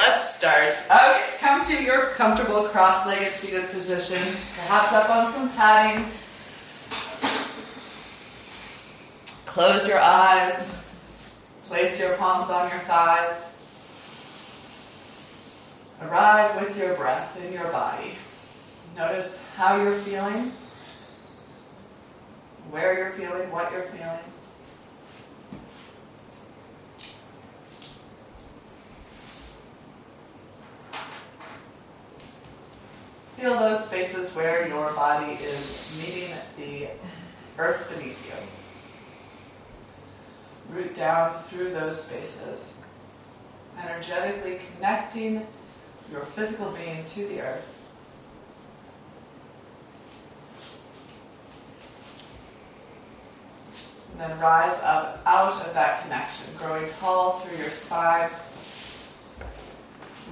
let's start. Okay, come to your comfortable cross-legged seated position, perhaps up on some padding. Close your eyes. Place your palms on your thighs. Arrive with your breath in your body. Notice how you're feeling, where you're feeling, what you're feeling. Feel those spaces where your body is meeting the earth beneath you. Root down through those spaces, energetically connecting your physical being to the earth. And then rise up out of that connection, growing tall through your spine.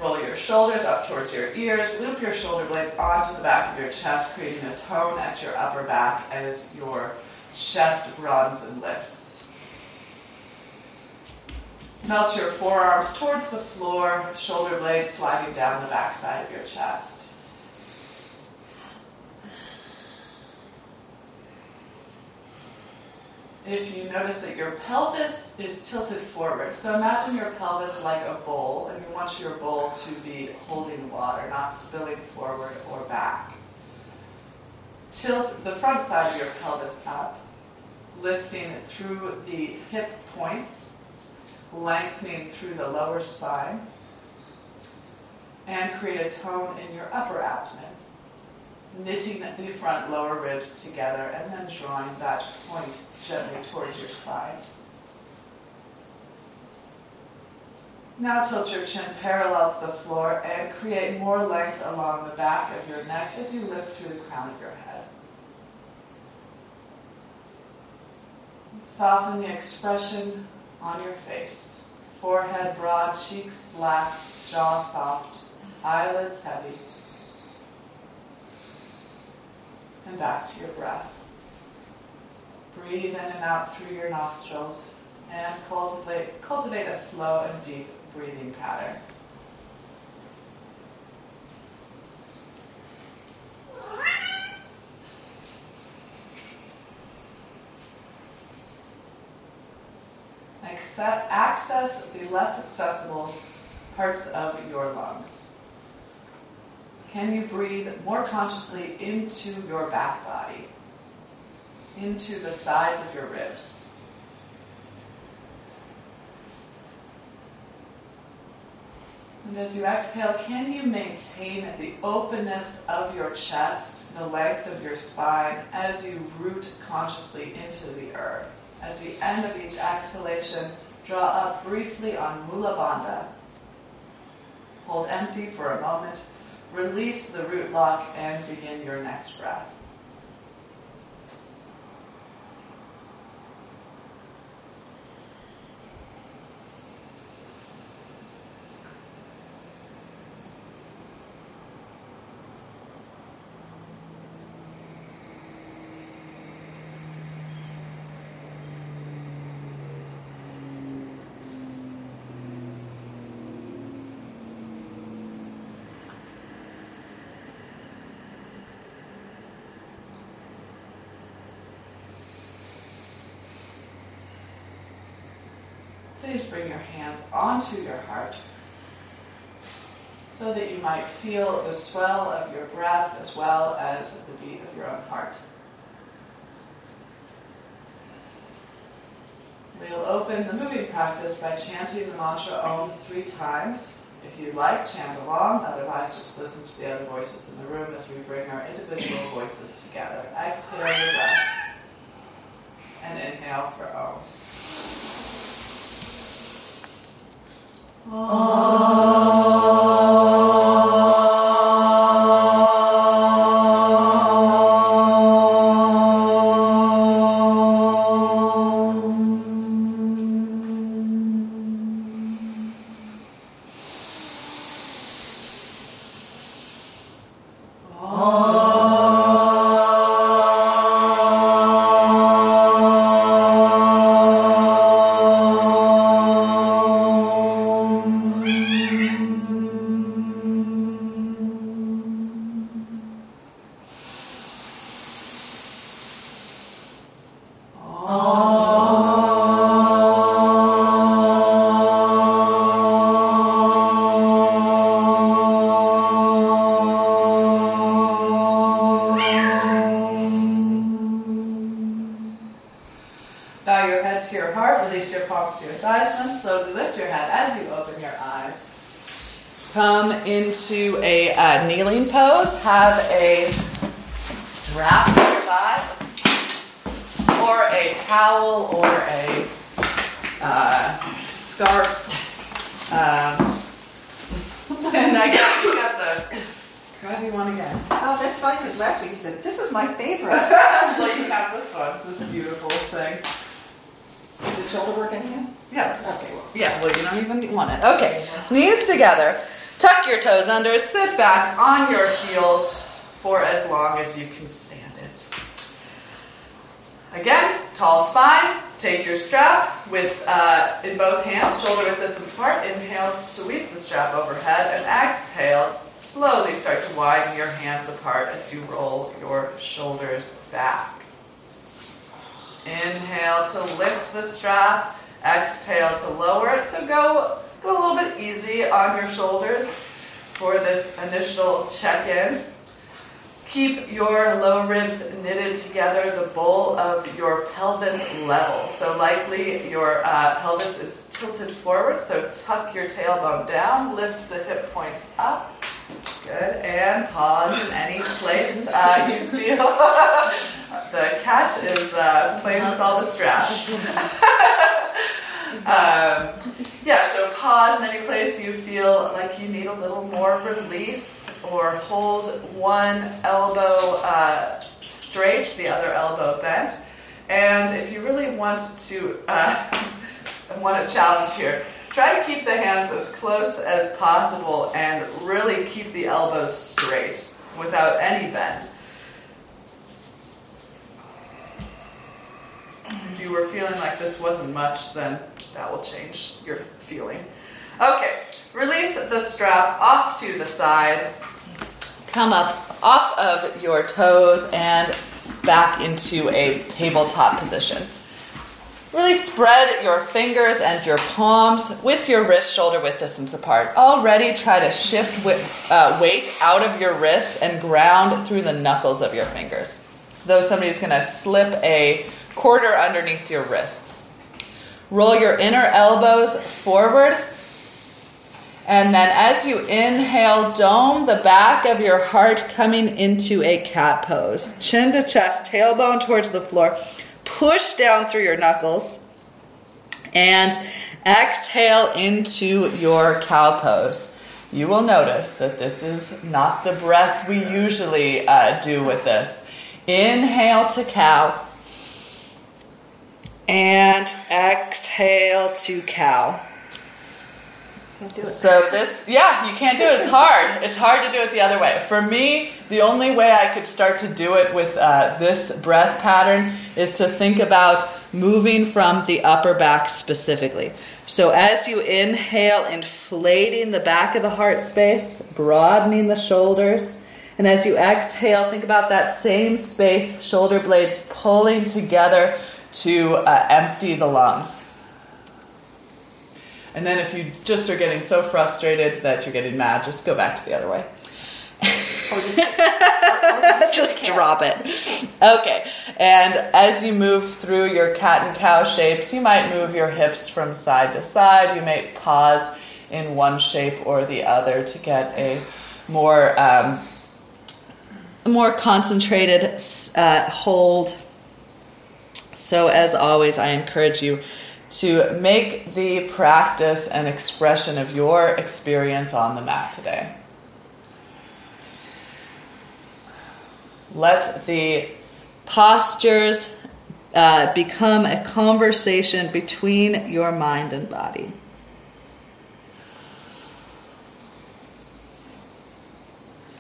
Roll your shoulders up towards your ears, loop your shoulder blades onto the back of your chest, creating a tone at your upper back as your chest broadens and lifts. Melt your forearms towards the floor, shoulder blades sliding down the backside of your chest. If you notice that your pelvis is tilted forward. So imagine your pelvis like a bowl, and you want your bowl to be holding water, not spilling forward or back. Tilt the front side of your pelvis up, lifting through the hip points, lengthening through the lower spine, and create a tone in your upper abdomen knitting the front lower ribs together and then drawing that point gently towards your spine. Now tilt your chin parallel to the floor and create more length along the back of your neck as you lift through the crown of your head. Soften the expression on your face. Forehead broad, cheeks slack, jaw soft, eyelids heavy. And back to your breath. Breathe in and out through your nostrils and cultivate, cultivate a slow and deep breathing pattern. Accept, access the less accessible parts of your lungs. Can you breathe more consciously into your back body? Into the sides of your ribs. And as you exhale, can you maintain the openness of your chest, the length of your spine, as you root consciously into the earth? At the end of each exhalation, draw up briefly on Mula Bandha. Hold empty for a moment, release the root lock, and begin your next breath. Please bring your hands onto your heart so that you might feel the swell of your breath as well as the beat of your own heart. We'll open the moving practice by chanting the mantra Om three times. If you'd like, chant along, otherwise, just listen to the other voices in the room as we bring our individual voices together. Exhale your breath and inhale for Om. As under. Sit back on your heels for as long as you can stand it. Again, tall spine. Take your strap with uh, in both hands, shoulder width distance apart. Inhale, sweep the strap overhead, and exhale. Slowly start to widen your hands apart as you roll your shoulders back. Inhale to lift the strap. Exhale to lower it. So go go a little bit easy on your shoulders for this initial check-in. Keep your low ribs knitted together, the bowl of your pelvis level. So likely your uh, pelvis is tilted forward. So tuck your tailbone down, lift the hip points up. Good, and pause in any place uh, you feel. the cat is uh, playing with all the straps. um, yeah, so pause in any place you feel like you need a little more release, or hold one elbow uh, straight, the other elbow bent. And if you really want to, uh, want a challenge here, try to keep the hands as close as possible and really keep the elbows straight without any bend. If you were feeling like this wasn't much, then that will change your feeling. Okay, release the strap off to the side. Come up off of your toes and back into a tabletop position. Really spread your fingers and your palms with your wrist shoulder width distance apart. Already try to shift uh, weight out of your wrist and ground through the knuckles of your fingers. Though somebody's going to slip a quarter underneath your wrists. Roll your inner elbows forward. And then as you inhale, dome the back of your heart coming into a cat pose. Chin to chest, tailbone towards the floor. Push down through your knuckles. And exhale into your cow pose. You will notice that this is not the breath we usually uh, do with this. Inhale to cow and exhale to cow. So this, yeah, you can't do it. It's hard. It's hard to do it the other way. For me, the only way I could start to do it with uh, this breath pattern is to think about moving from the upper back specifically. So as you inhale, inflating the back of the heart space, broadening the shoulders. And as you exhale, think about that same space, shoulder blades pulling together to uh, empty the lungs. And then if you just are getting so frustrated that you're getting mad, just go back to the other way. Or just, or, or just, just drop it. Okay. And as you move through your cat and cow shapes, you might move your hips from side to side. You may pause in one shape or the other to get a more um, more concentrated uh, hold. So, as always, I encourage you to make the practice an expression of your experience on the mat today. Let the postures uh, become a conversation between your mind and body.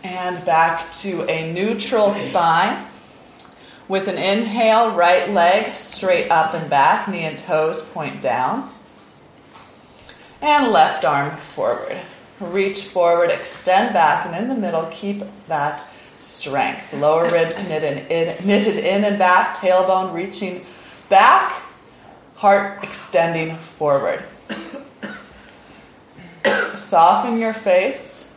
And back to a neutral spine. With an inhale, right leg straight up and back, knee and toes point down. And left arm forward. Reach forward, extend back, and in the middle, keep that strength. Lower ribs knitted in, knitted in and back, tailbone reaching back, heart extending forward. Soften your face.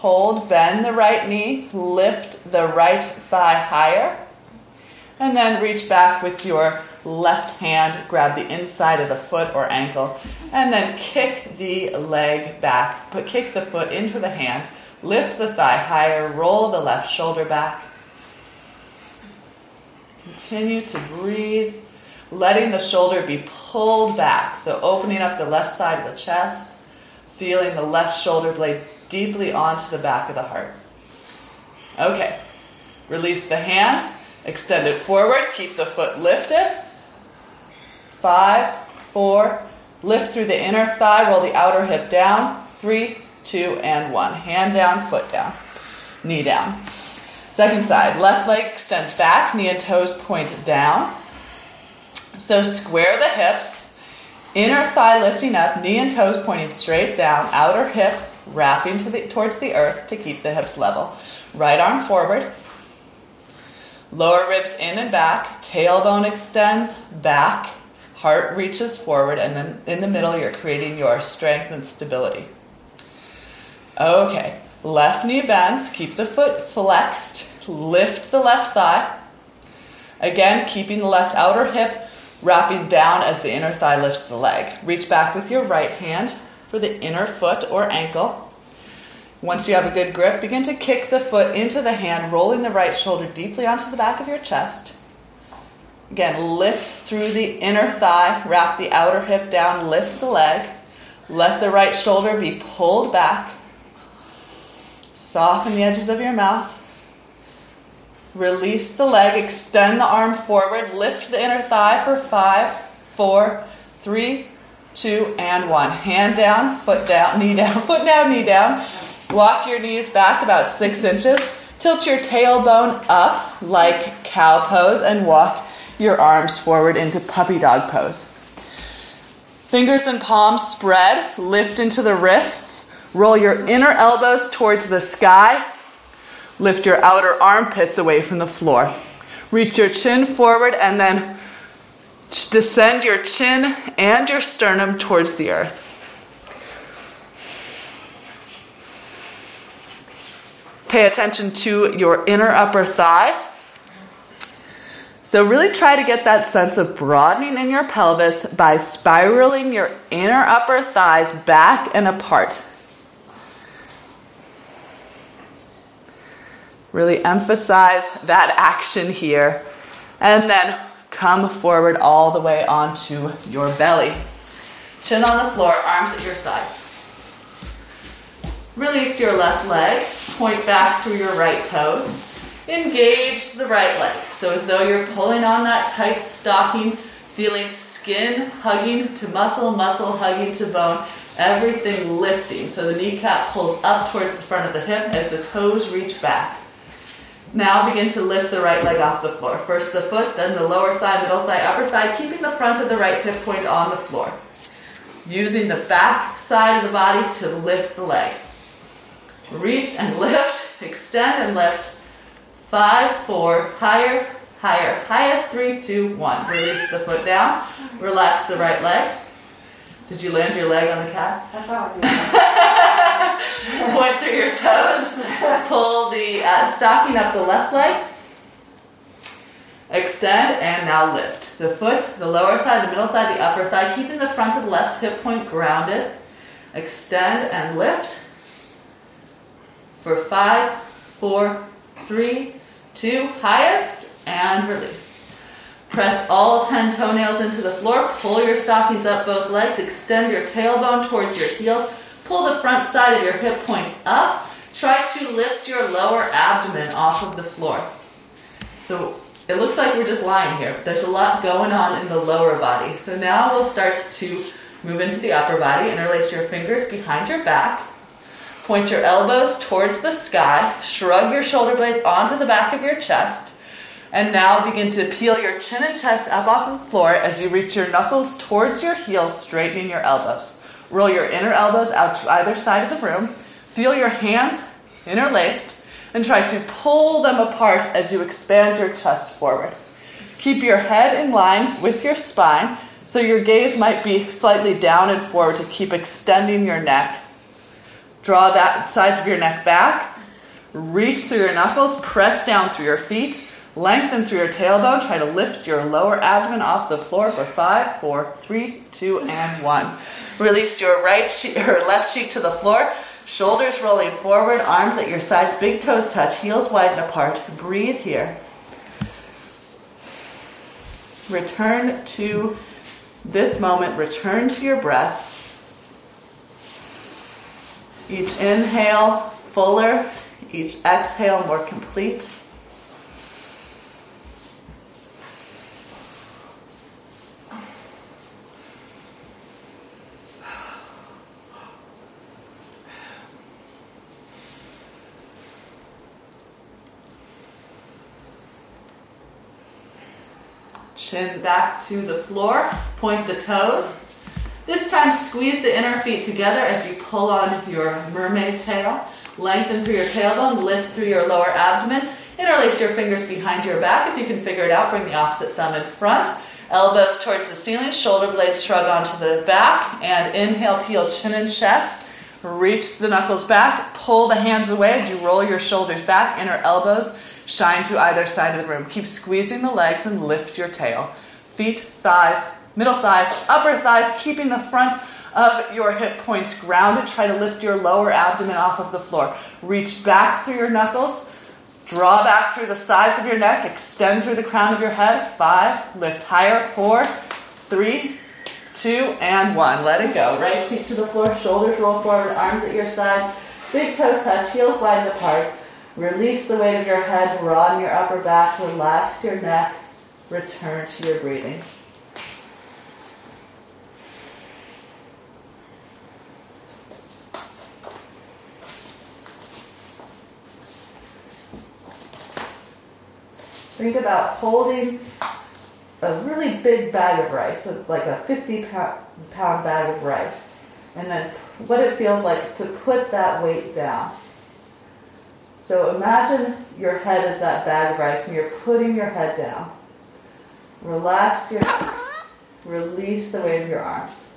Hold, bend the right knee, lift the right thigh higher, and then reach back with your left hand, grab the inside of the foot or ankle, and then kick the leg back. But kick the foot into the hand, lift the thigh higher, roll the left shoulder back. Continue to breathe, letting the shoulder be pulled back. So opening up the left side of the chest, feeling the left shoulder blade deeply onto the back of the heart. Okay, release the hand, extend it forward, keep the foot lifted. Five, four, lift through the inner thigh, roll the outer hip down. Three, two, and one. Hand down, foot down, knee down. Second side, left leg extends back, knee and toes point down. So square the hips, inner thigh lifting up, knee and toes pointing straight down, outer hip wrapping to the, towards the earth to keep the hips level. Right arm forward, lower ribs in and back, tailbone extends back, heart reaches forward, and then in the middle, you're creating your strength and stability. Okay, left knee bends, keep the foot flexed, lift the left thigh. Again, keeping the left outer hip wrapping down as the inner thigh lifts the leg. Reach back with your right hand for the inner foot or ankle. Once you have a good grip, begin to kick the foot into the hand, rolling the right shoulder deeply onto the back of your chest. Again, lift through the inner thigh, wrap the outer hip down, lift the leg. Let the right shoulder be pulled back. Soften the edges of your mouth. Release the leg, extend the arm forward, lift the inner thigh for five, four, three, two, and one. Hand down, foot down, knee down, foot down, knee down. Walk your knees back about six inches. Tilt your tailbone up like cow pose and walk your arms forward into puppy dog pose. Fingers and palms spread, lift into the wrists. Roll your inner elbows towards the sky. Lift your outer armpits away from the floor. Reach your chin forward and then descend your chin and your sternum towards the earth. Pay attention to your inner upper thighs. So, really try to get that sense of broadening in your pelvis by spiraling your inner upper thighs back and apart. Really emphasize that action here. And then come forward all the way onto your belly. Chin on the floor, arms at your sides. Release your left leg, point back through your right toes. Engage the right leg. So, as though you're pulling on that tight stocking, feeling skin hugging to muscle, muscle hugging to bone, everything lifting. So, the kneecap pulls up towards the front of the hip as the toes reach back. Now begin to lift the right leg off the floor. First the foot, then the lower thigh, middle thigh, upper thigh, keeping the front of the right hip point on the floor. Using the back side of the body to lift the leg. Reach and lift, extend and lift. Five, four, higher, higher, highest, three, two, one. Release the foot down, relax the right leg. Did you land your leg on the cat? Point through your toes. Pull the uh, stocking up the left leg. Extend and now lift. The foot, the lower thigh, the middle thigh, the upper thigh, keeping the front of the left hip point grounded. Extend and lift. For five, four, three, two, highest, and release. Press all 10 toenails into the floor. Pull your stockings up both legs. Extend your tailbone towards your heels. Pull the front side of your hip points up. Try to lift your lower abdomen off of the floor. So it looks like we're just lying here. There's a lot going on in the lower body. So now we'll start to move into the upper body. Interlace your fingers behind your back. Point your elbows towards the sky. Shrug your shoulder blades onto the back of your chest. And now begin to peel your chin and chest up off the floor as you reach your knuckles towards your heels, straightening your elbows. Roll your inner elbows out to either side of the room. Feel your hands interlaced and try to pull them apart as you expand your chest forward. Keep your head in line with your spine so your gaze might be slightly down and forward to keep extending your neck. Draw that sides of your neck back. Reach through your knuckles, press down through your feet. Lengthen through your tailbone. Try to lift your lower abdomen off the floor for five, four, three, two, and one. Release your right cheek or left cheek to the floor. Shoulders rolling forward, arms at your sides, big toes touch, heels widen apart. Breathe here. Return to this moment, return to your breath. Each inhale, fuller. Each exhale, more complete. Chin back to the floor, point the toes. This time, squeeze the inner feet together as you pull on your mermaid tail. Lengthen through your tailbone, lift through your lower abdomen. Interlace your fingers behind your back. If you can figure it out, bring the opposite thumb in front. Elbows towards the ceiling, shoulder blades shrug onto the back, and inhale, peel chin and chest. Reach the knuckles back, pull the hands away as you roll your shoulders back, inner elbows shine to either side of the room. Keep squeezing the legs and lift your tail. Feet, thighs, middle thighs, upper thighs, keeping the front of your hip points grounded. Try to lift your lower abdomen off of the floor. Reach back through your knuckles. Draw back through the sides of your neck. Extend through the crown of your head. Five. Lift higher. Four, three, two, and one. Let it go. Right cheek to the floor. Shoulders roll forward. Arms at your sides. Big toes touch. Heels wide apart. Release the weight of your head. Broaden your upper back. Relax your neck. Return to your breathing. Think about holding a really big bag of rice, like a 50 pound bag of rice, and then what it feels like to put that weight down. So imagine your head is that bag of rice and you're putting your head down. Relax your head. release the weight of your arms.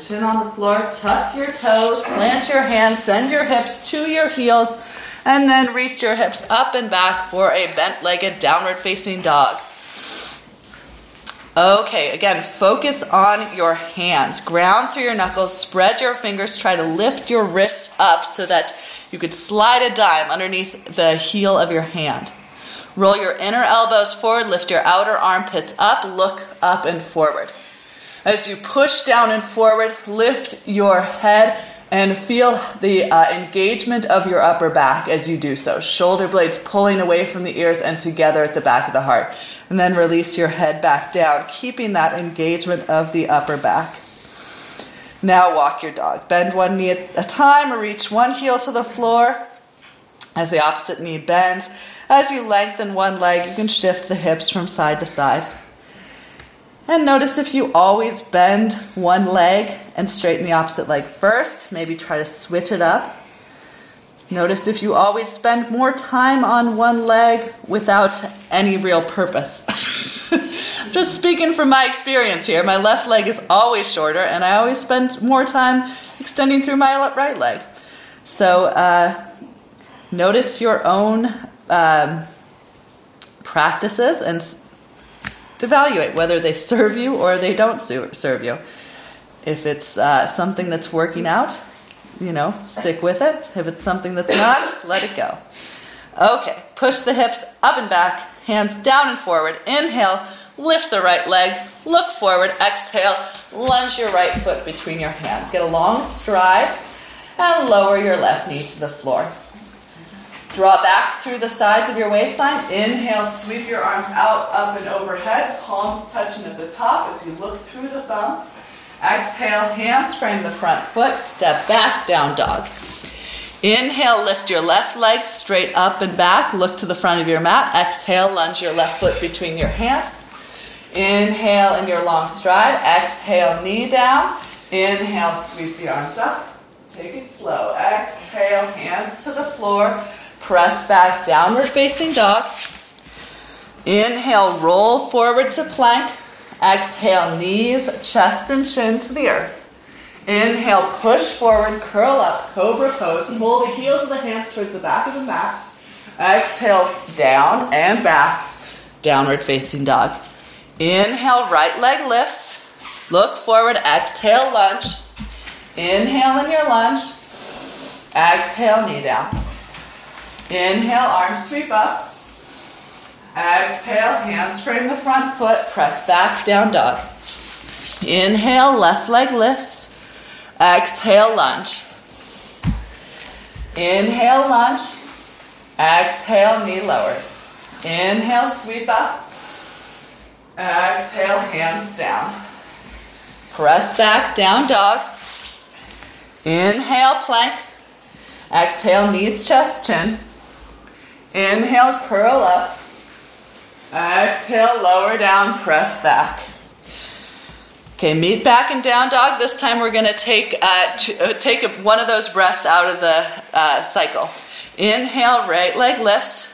Chin on the floor, tuck your toes, plant your hands, send your hips to your heels, and then reach your hips up and back for a bent legged downward facing dog. Okay, again, focus on your hands. Ground through your knuckles, spread your fingers, try to lift your wrists up so that you could slide a dime underneath the heel of your hand. Roll your inner elbows forward, lift your outer armpits up, look up and forward. As you push down and forward, lift your head and feel the uh, engagement of your upper back as you do so. Shoulder blades pulling away from the ears and together at the back of the heart. And then release your head back down, keeping that engagement of the upper back. Now walk your dog. Bend one knee at a time, or reach one heel to the floor as the opposite knee bends. As you lengthen one leg, you can shift the hips from side to side. And notice if you always bend one leg and straighten the opposite leg first. Maybe try to switch it up. Notice if you always spend more time on one leg without any real purpose. Just speaking from my experience here, my left leg is always shorter, and I always spend more time extending through my right leg. So uh, notice your own um, practices and to evaluate whether they serve you or they don't serve you. If it's uh, something that's working out, you know, stick with it. If it's something that's not, let it go. Okay, push the hips up and back, hands down and forward. Inhale, lift the right leg, look forward. Exhale, lunge your right foot between your hands. Get a long stride and lower your left knee to the floor. Draw back through the sides of your waistline. Inhale, sweep your arms out, up and overhead. Palms touching at the top as you look through the thumbs. Exhale, hands frame the front foot. Step back, down dog. Inhale, lift your left leg straight up and back. Look to the front of your mat. Exhale, lunge your left foot between your hands. Inhale in your long stride. Exhale, knee down. Inhale, sweep the arms up. Take it slow. Exhale, hands to the floor. Press back, downward facing dog. Inhale, roll forward to plank. Exhale, knees, chest, and chin to the earth. Inhale, push forward, curl up, cobra pose. And pull the heels of the hands towards the back of the mat. Exhale, down and back, downward facing dog. Inhale, right leg lifts. Look forward, exhale, lunge. Inhale in your lunge. Exhale, knee down. Inhale, arms sweep up. Exhale, hands frame the front foot, press back, down dog. Inhale, left leg lifts. Exhale, lunge. Inhale, lunge. Exhale, knee lowers. Inhale, sweep up. Exhale, hands down. Press back, down dog. Inhale, plank. Exhale, knees, chest, chin. Inhale, curl up. Exhale, lower down, press back. Okay, meet back and down dog. This time we're going to take uh, uh, take one of those breaths out of the uh, cycle. Inhale, right leg lifts.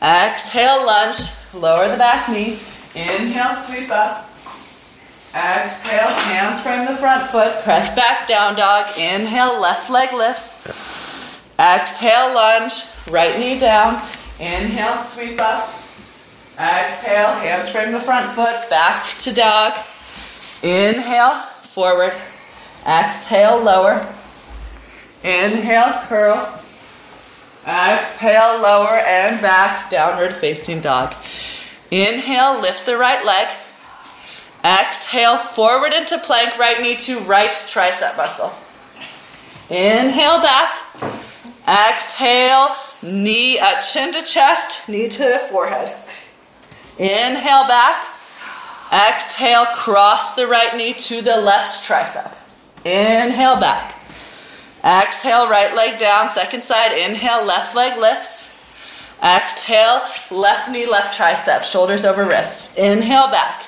Exhale, lunge. Lower the back knee. Inhale, sweep up. Exhale, hands frame the front foot. Press back down dog. Inhale, left leg lifts. Exhale, lunge. Right knee down. Inhale, sweep up. Exhale, hands frame the front foot. Back to dog. Inhale, forward. Exhale, lower. Inhale, curl. Exhale, lower and back, downward facing dog. Inhale, lift the right leg. Exhale, forward into plank, right knee to right tricep muscle. Inhale back. Exhale, knee, uh, chin to chest, knee to forehead. Inhale back. Exhale, cross the right knee to the left tricep. Inhale back. Exhale, right leg down, second side. Inhale, left leg lifts. Exhale, left knee, left tricep, shoulders over wrist. Inhale back.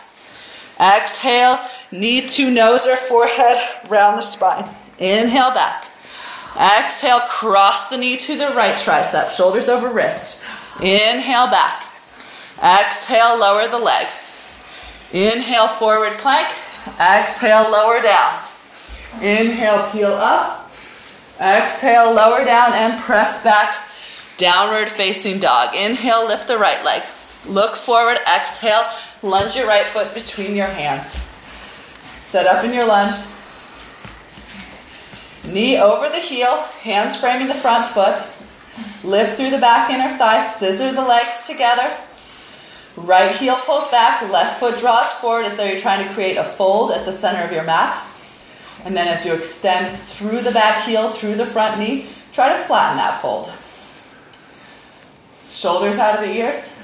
Exhale, knee to nose or forehead, round the spine. Inhale back. Exhale, cross the knee to the right tricep, shoulders over wrist. Inhale back. Exhale, lower the leg. Inhale, forward plank. Exhale, lower down. Inhale, peel up. Exhale, lower down and press back. Downward facing dog. Inhale, lift the right leg. Look forward. Exhale, lunge your right foot between your hands. Set up in your lunge. Knee over the heel, hands framing the front foot. Lift through the back inner thigh, scissor the legs together. Right heel pulls back, left foot draws forward as though you're trying to create a fold at the center of your mat. And then as you extend through the back heel, through the front knee, try to flatten that fold. Shoulders out of the ears,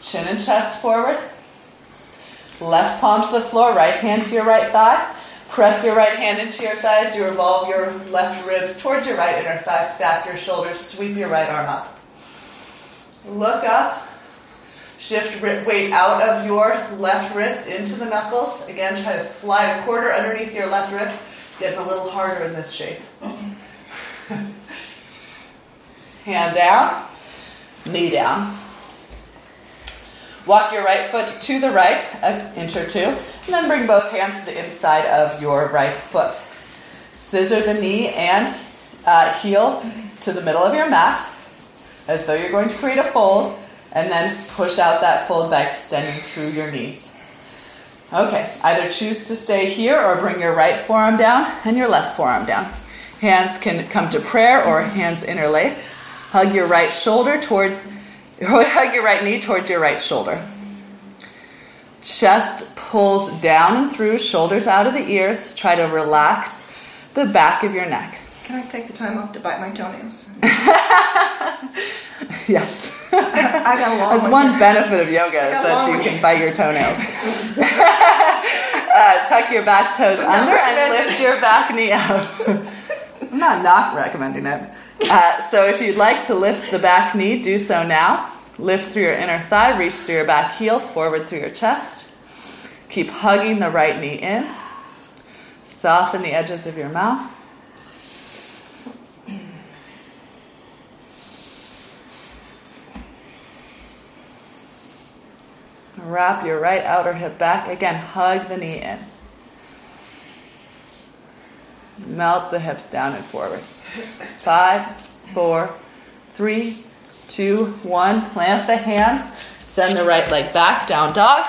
chin and chest forward. Left palm to the floor, right hand to your right thigh. Press your right hand into your thighs. You revolve your left ribs towards your right inner thigh. Stack your shoulders. Sweep your right arm up. Look up. Shift weight out of your left wrist into the knuckles. Again, try to slide a quarter underneath your left wrist. Getting a little harder in this shape. Hand down, knee down. Walk your right foot to the right, an inch or two, and then bring both hands to the inside of your right foot. Scissor the knee and uh, heel to the middle of your mat, as though you're going to create a fold, and then push out that fold by extending through your knees. Okay, either choose to stay here or bring your right forearm down and your left forearm down. Hands can come to prayer or hands interlaced. Hug your right shoulder towards, hug your right knee towards your right shoulder. Chest pulls down and through, shoulders out of the ears. Try to relax the back of your neck. Can I take the time off to bite my toenails? yes. I got a long That's one one benefit of yoga is that you can bite your toenails. uh, tuck your back toes under and lift your back knee up. I'm not not recommending it. Uh, so if you'd like to lift the back knee, do so now. Lift through your inner thigh, reach through your back heel, forward through your chest. Keep hugging the right knee in. Soften the edges of your mouth. Wrap your right outer hip back. Again, hug the knee in. Melt the hips down and forward. Five, four, three, two, one. Plant the hands. Send the right leg back, down dog.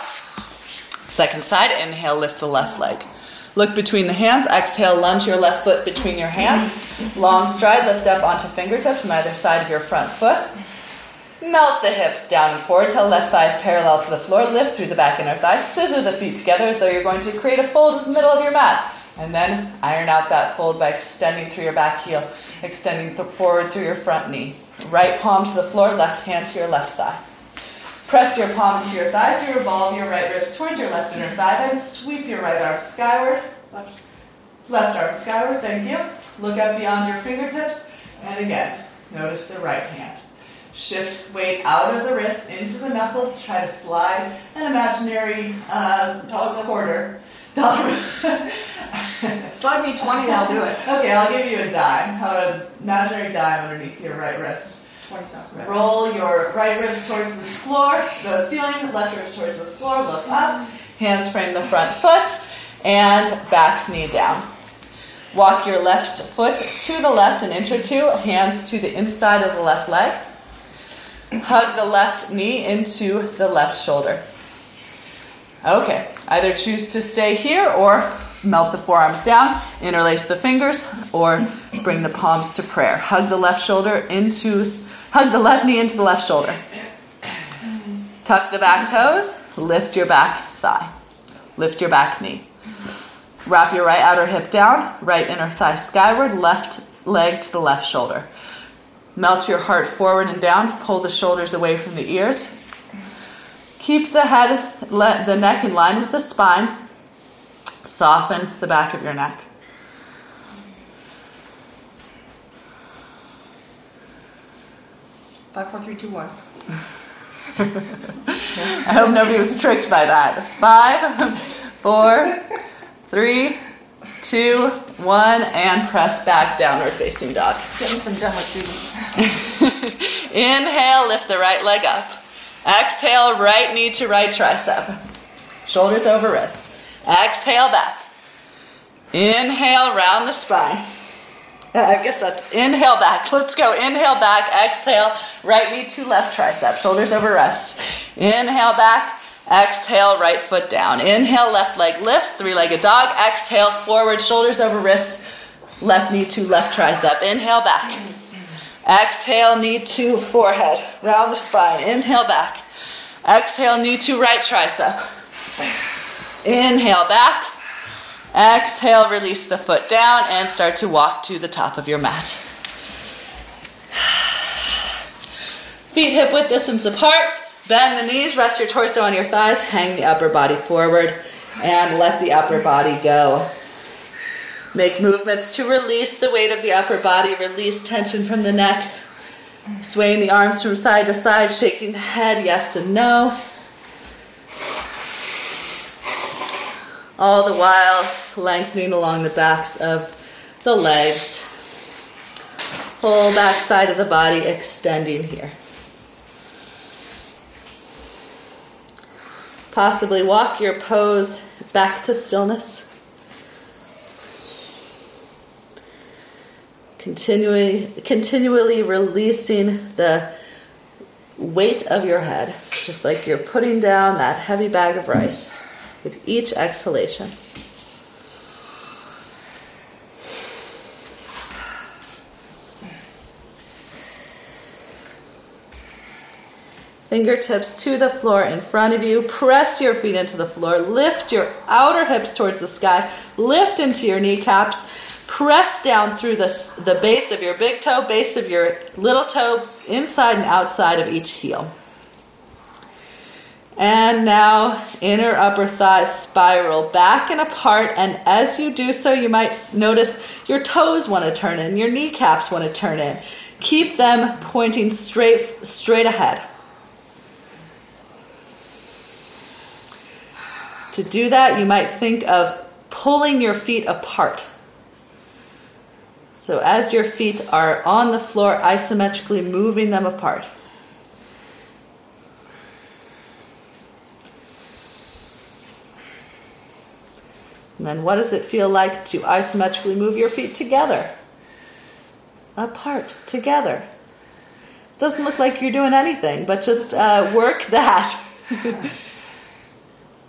Second side, inhale, lift the left leg. Look between the hands. Exhale, lunge your left foot between your hands. Long stride, lift up onto fingertips on either side of your front foot. Melt the hips down and forward till left thighs parallel to the floor. Lift through the back inner thighs. Scissor the feet together as though you're going to create a fold in the middle of your mat. And then iron out that fold by extending through your back heel, extending forward through your front knee. Right palm to the floor, left hand to your left thigh. Press your palm to your thighs. You revolve your right ribs towards your left inner thigh. Then sweep your right arm skyward. Left, left arm skyward. Thank you. Look up beyond your fingertips. And again, notice the right hand. Shift weight out of the wrist into the knuckles. Try to slide an imaginary uh, quarter. Dollar. Slide me 20 and I'll do it. Okay, I'll give you a dime. How an imaginary dime underneath your right wrist? 20 sounds better. Roll your right ribs towards the floor, the ceiling, left ribs towards the floor, look up. Hands frame the front foot and back knee down. Walk your left foot to the left an inch or two, hands to the inside of the left leg. Hug the left knee into the left shoulder. Okay, either choose to stay here or melt the forearms down, interlace the fingers, or bring the palms to prayer. Hug the left shoulder into, hug the left knee into the left shoulder. Tuck the back toes, lift your back thigh, lift your back knee. Wrap your right outer hip down, right inner thigh skyward, left leg to the left shoulder. Melt your heart forward and down, pull the shoulders away from the ears. Keep the head, let the neck in line with the spine. Soften the back of your neck. Five, four, three, two, one. I hope nobody was tricked by that. Five, four, three, two, one, and press back downward facing dog. Get me some demo students. Inhale, lift the right leg up. Exhale, right knee to right tricep. Shoulders over wrist. Exhale back. Inhale, round the spine. I guess that's inhale back. Let's go. Inhale back. Exhale, right knee to left tricep. Shoulders over rest. Inhale back. Exhale, right foot down. Inhale, left leg lifts, three legged dog. Exhale, forward, shoulders over wrist. Left knee to left tricep. Inhale back. Exhale, knee to forehead. Round the spine. Inhale back. Exhale, knee to right tricep. Inhale back. Exhale, release the foot down and start to walk to the top of your mat. Feet hip width distance apart. Bend the knees, rest your torso on your thighs, hang the upper body forward, and let the upper body go. Make movements to release the weight of the upper body, release tension from the neck, swaying the arms from side to side, shaking the head, yes and no. All the while lengthening along the backs of the legs. Whole back side of the body extending here. Possibly walk your pose back to stillness. Continually, continually releasing the weight of your head, just like you're putting down that heavy bag of rice with each exhalation. Fingertips to the floor in front of you. Press your feet into the floor. Lift your outer hips towards the sky. Lift into your kneecaps. Press down through the, the base of your big toe, base of your little toe, inside and outside of each heel. And now, inner upper thighs spiral back and apart. And as you do so, you might notice your toes want to turn in, your kneecaps want to turn in. Keep them pointing straight, straight ahead. To do that, you might think of pulling your feet apart. So as your feet are on the floor, isometrically moving them apart. And then what does it feel like to isometrically move your feet together? Apart, together. Doesn't look like you're doing anything, but just uh, work that.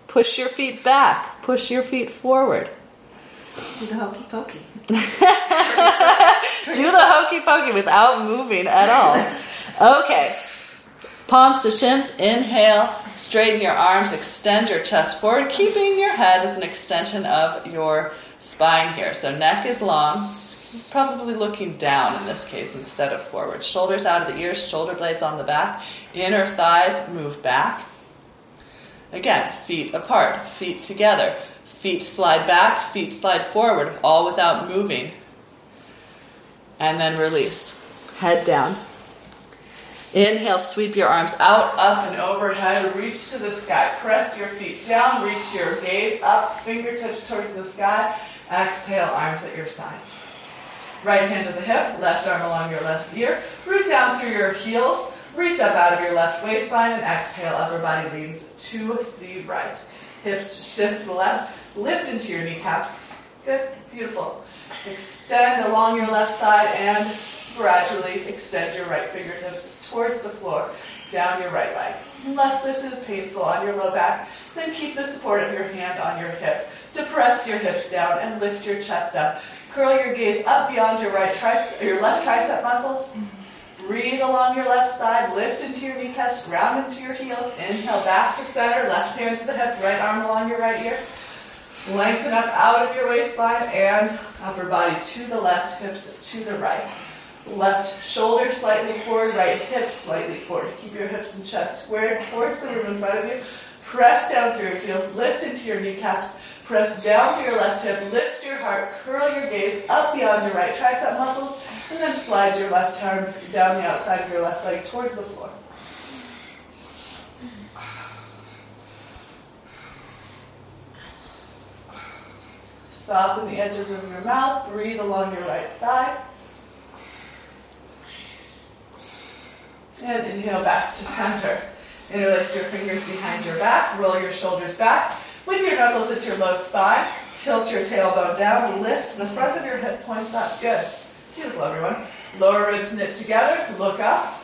push your feet back, push your feet forward. The hokey pokey. Do the hokey pokey without moving at all. Okay. Palms to shins. Inhale. Straighten your arms. Extend your chest forward, keeping your head as an extension of your spine here. So neck is long. Probably looking down in this case instead of forward. Shoulders out of the ears, shoulder blades on the back. Inner thighs move back. Again, feet apart, feet together. Feet slide back, feet slide forward, all without moving. And then release. Head down. Inhale, sweep your arms out, Up and overhead, reach to the sky. Press your feet down, reach your gaze up, fingertips towards the sky. Exhale, arms at your sides. Right hand to the hip, left arm along your left ear. Root down through your heels, reach up out of your left waistline, and exhale, upper body leans to the right. Hips shift to the left, lift into your kneecaps. Good, beautiful. Extend along your left side and gradually extend your right fingertips towards the floor, down your right leg. Unless this is painful on your low back, then keep the support of your hand on your hip Depress your hips down and lift your chest up. Curl your gaze up beyond your right tricep, your left tricep muscles. Breathe along your left side, lift into your kneecaps, ground into your heels. Inhale back to center, left hand to the hip, right arm along your right ear. Lengthen up out of your waistline and upper body to the left, hips to the right. Left shoulder slightly forward, right hip slightly forward. Keep your hips and chest squared towards the room in front of you. Press down through your heels, lift into your kneecaps. Press down through your left hip, lift your heart, curl your gaze up beyond your right tricep muscles, and then slide your left arm down the outside of your left leg towards the floor. Soften the edges of your mouth, breathe along your right side. And inhale back to center. Interlace your fingers behind your back, roll your shoulders back. With your knuckles at your low spine, tilt your tailbone down, lift the front of your hip points up. Good. Beautiful, everyone. Lower ribs knit together, look up,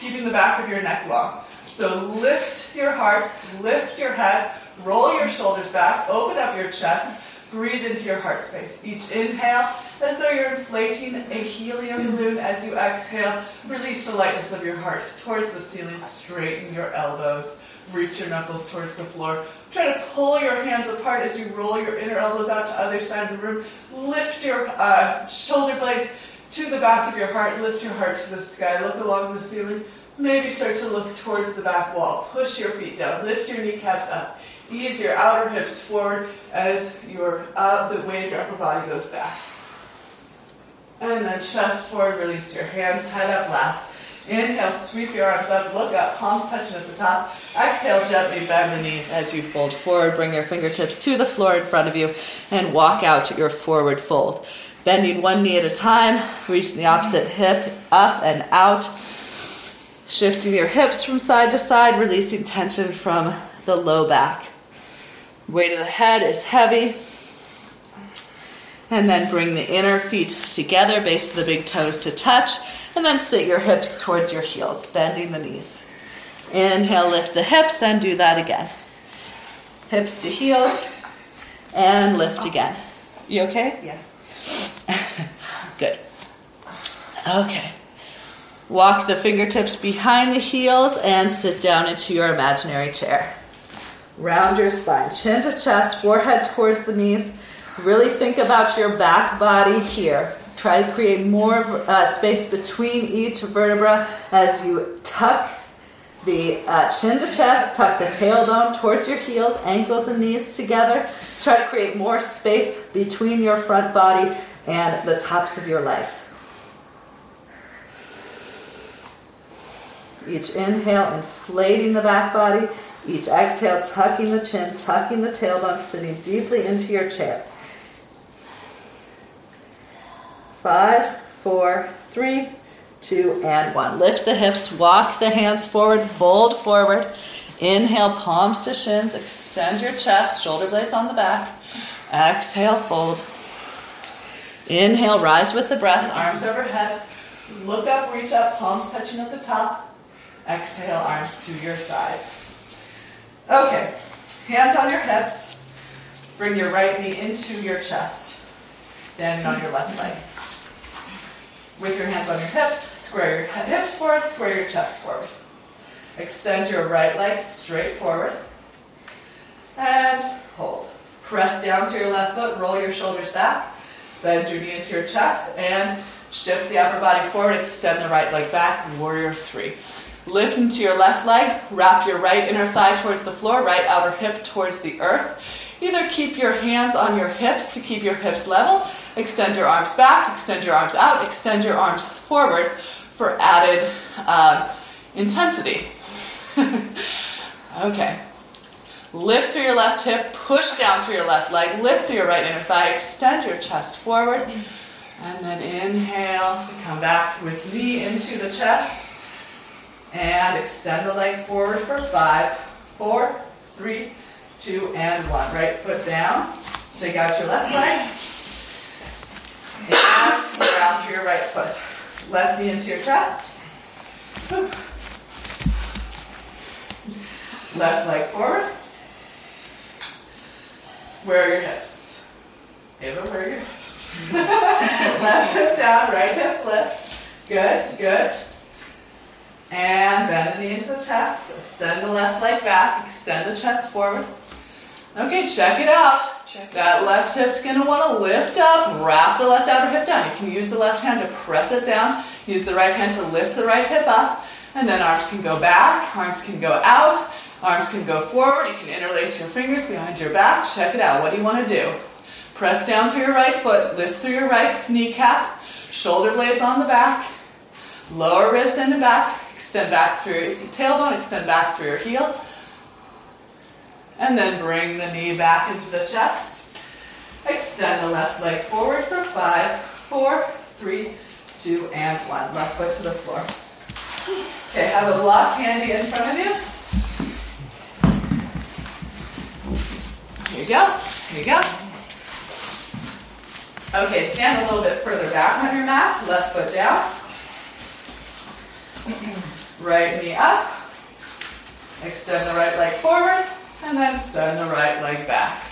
keeping the back of your neck long. So lift your heart, lift your head, roll your shoulders back, open up your chest, breathe into your heart space. Each inhale, as though you're inflating a helium balloon. As you exhale, release the lightness of your heart towards the ceiling, straighten your elbows, reach your knuckles towards the floor. Try to pull your hands apart as you roll your inner elbows out to other side of the room. Lift your uh, shoulder blades to the back of your heart. Lift your heart to the sky. Look along the ceiling. Maybe start to look towards the back wall. Push your feet down. Lift your kneecaps up. Ease your outer hips forward as your uh, the weight of your upper body goes back. And then chest forward, release your hands, head up last. Inhale, sweep your arms up, look up, palms touching at the top. Exhale, gently bend the knees as you fold forward. Bring your fingertips to the floor in front of you and walk out to your forward fold. Bending one knee at a time, reaching the opposite hip up and out. Shifting your hips from side to side, releasing tension from the low back. Weight of the head is heavy. And then bring the inner feet together, base of the big toes to touch, and then sit your hips towards your heels, bending the knees. Inhale, lift the hips, and do that again. Hips to heels, and lift again. You okay? Yeah. Good. Okay. Walk the fingertips behind the heels and sit down into your imaginary chair. Round your spine, chin to chest, forehead towards the knees. Really think about your back body here. Try to create more uh, space between each vertebra as you tuck the uh, chin to chest, tuck the tailbone towards your heels, ankles and knees together. Try to create more space between your front body and the tops of your legs. Each inhale, inflating the back body. Each exhale, tucking the chin, tucking the tailbone, sitting deeply into your chair. Five, four, three, two, and one. Lift the hips, walk the hands forward, fold forward. Inhale, palms to shins, extend your chest, shoulder blades on the back. Exhale, fold. Inhale, rise with the breath, arms overhead. Look up, reach up, palms touching at the top. Exhale, arms to your sides. Okay, hands on your hips. Bring your right knee into your chest, standing on your left leg. With your hands on your hips, square your hips forward, square your chest forward. Extend your right leg straight forward. And hold. Press down through your left foot, roll your shoulders back, bend your knee into your chest, and shift the upper body forward, extend the right leg back, warrior three. Lift into your left leg, wrap your right inner thigh towards the floor, right outer hip towards the earth. Either keep your hands on your hips to keep your hips level, extend your arms back, extend your arms out, extend your arms forward for added uh, intensity. okay. Lift through your left hip, push down through your left leg, lift through your right inner thigh, extend your chest forward, and then inhale to come back with knee into the chest. And extend the leg forward for five, four, three, two, and one. Right foot down. Shake out your left leg. And ground through your right foot. Left knee into your chest. Left leg forward. Where are your hips? Ava, where are your hips? Left hip down, right hip lifts. Good, good. And bend the knee to the chest. Extend the left leg back. Extend the chest forward. Okay, check it out. Check That left hip's gonna wanna lift up, wrap the left outer hip down. You can use the left hand to press it down, use the right hand to lift the right hip up, and then arms can go back, arms can go out, arms can go forward. You can interlace your fingers behind your back. Check it out. What do you wanna do? Press down through your right foot, lift through your right kneecap, shoulder blades on the back, lower ribs into back, extend back through tailbone, extend back through your heel. And then bring the knee back into the chest. Extend the left leg forward for five, four, three, two, and one. Left foot to the floor. Okay, have a block handy in front of you. Here you go. Here you go. Okay, stand a little bit further back on your mat. Left foot down. Right knee up. Extend the right leg forward. And then send the right leg back.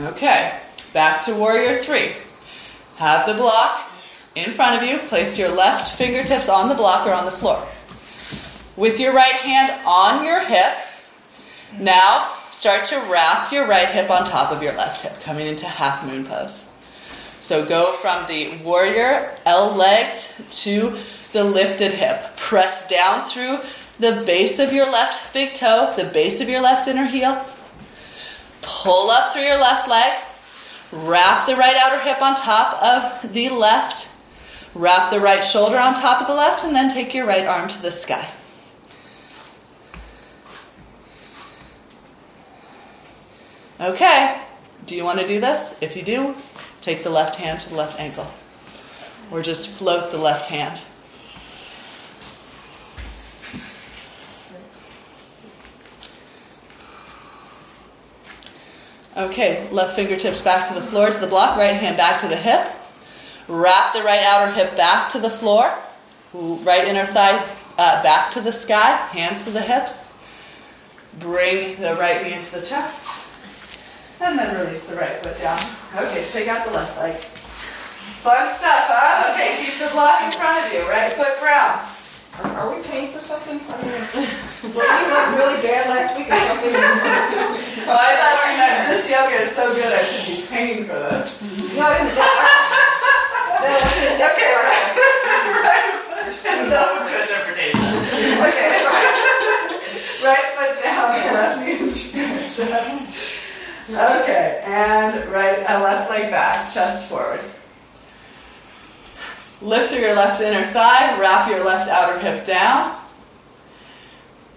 Okay, back to warrior three. Have the block in front of you. Place your left fingertips on the block or on the floor. With your right hand on your hip, now start to wrap your right hip on top of your left hip, coming into half moon pose. So go from the warrior L legs to the lifted hip. Press down through the base of your left big toe, the base of your left inner heel. Pull up through your left leg. Wrap the right outer hip on top of the left. Wrap the right shoulder on top of the left, and then take your right arm to the sky. Okay, do you want to do this? If you do, take the left hand to the left ankle, or just float the left hand. Okay, left fingertips back to the floor to the block, right hand back to the hip. Wrap the right outer hip back to the floor, right inner thigh uh, back to the sky, hands to the hips. Bring the right knee into the chest, and then release the right foot down. Okay, shake out the left leg. Fun stuff, huh? Okay, keep the block in front of you. Right foot grounds. Are, are we paying for something? I mean, were we like really bad last week or something? Well, I thought you meant this yoga is so good I should be paying for this. No, I didn't. That wasn't exactly what I said. No interpretations. Okay, right. right foot down, left knee into your chest. Okay, and right, uh, left leg back, chest forward. Lift through your left inner thigh, wrap your left outer hip down,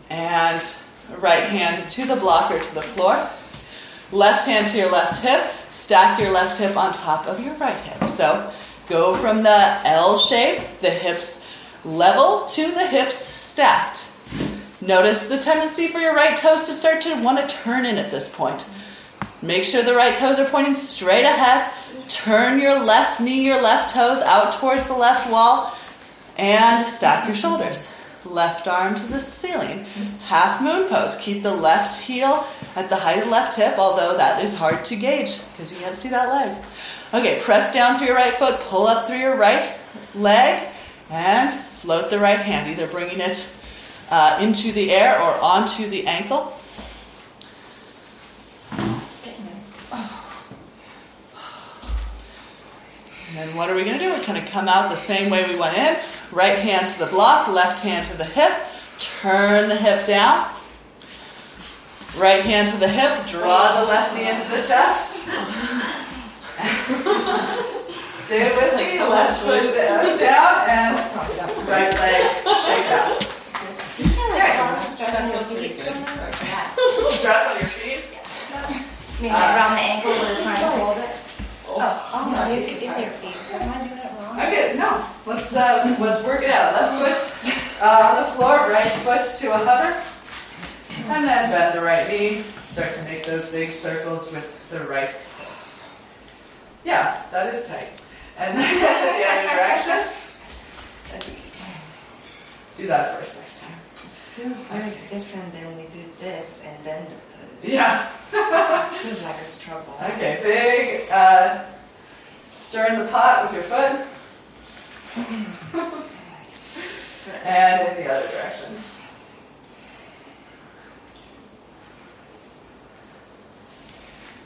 and right hand to the block or to the floor. Left hand to your left hip, stack your left hip on top of your right hip. So go from the L shape, the hips level, to the hips stacked. Notice the tendency for your right toes to start to want to turn in at this point. Make sure the right toes are pointing straight ahead. Turn your left knee, your left toes out towards the left wall, and stack your shoulders. Left arm to the ceiling. Half moon pose. Keep the left heel at the height of the left hip, although that is hard to gauge because you can't see that leg. Okay, press down through your right foot, pull up through your right leg, and float the right hand, either bringing it uh, into the air or onto the ankle. And then what are we going to do? We're going to come out the same way we went in. Right hand to the block, left hand to the hip. Turn the hip down. Right hand to the hip. Draw the left knee into the chest. Stay with me. Left foot down, uh, down and right leg shake out. Stress on your feet. Stress on your feet. I mean, around the ankle when you're trying to hold it. Oh, oh no, if you in your feet. Am I doing it wrong? Okay, no. Let's uh, let's work it out. Left foot uh, on the floor, right foot to a hover, and then bend the right knee. Start to make those big circles with the right foot. Yeah, that is tight. And then the other direction. Do that first next time. It feels very different than we do this and then the. Yeah. This feels like a struggle. Okay, big uh, stir in the pot with your foot. and in the other direction.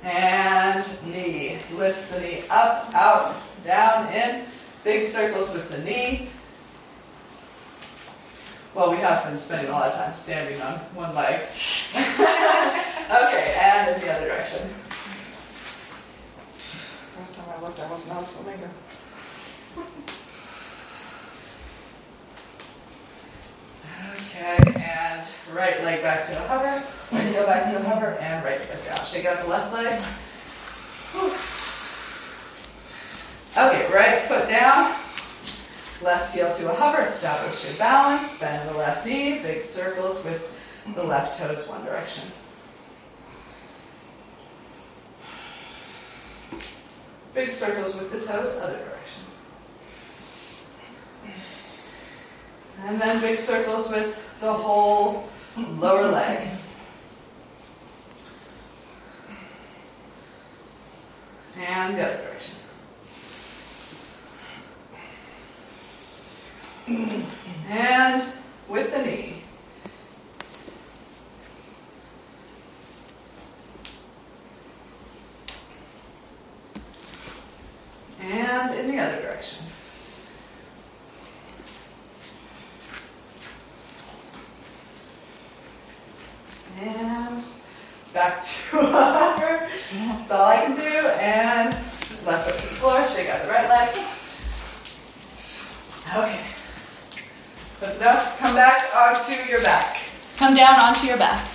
And knee. Lift the knee up, out, down, in. Big circles with the knee. Well, we have been spending a lot of time standing on one leg. okay, and in the other direction. Last time I looked, I wasn't on flamingo. Okay, and right leg back to a hover, right heel back to a hover, and right foot down. Shake out the left leg. Okay, right foot down, left heel to a hover, establish your balance, bend the left knee, big circles with the left toes one direction. Big circles with the toes, other direction. And then big circles with the whole lower leg. And the other direction. And with the knee. And in the other direction. And back to hover. That's all I can do. And left foot to the floor. Shake out the right leg. Okay. That's enough. Come back onto your back. Come down onto your back.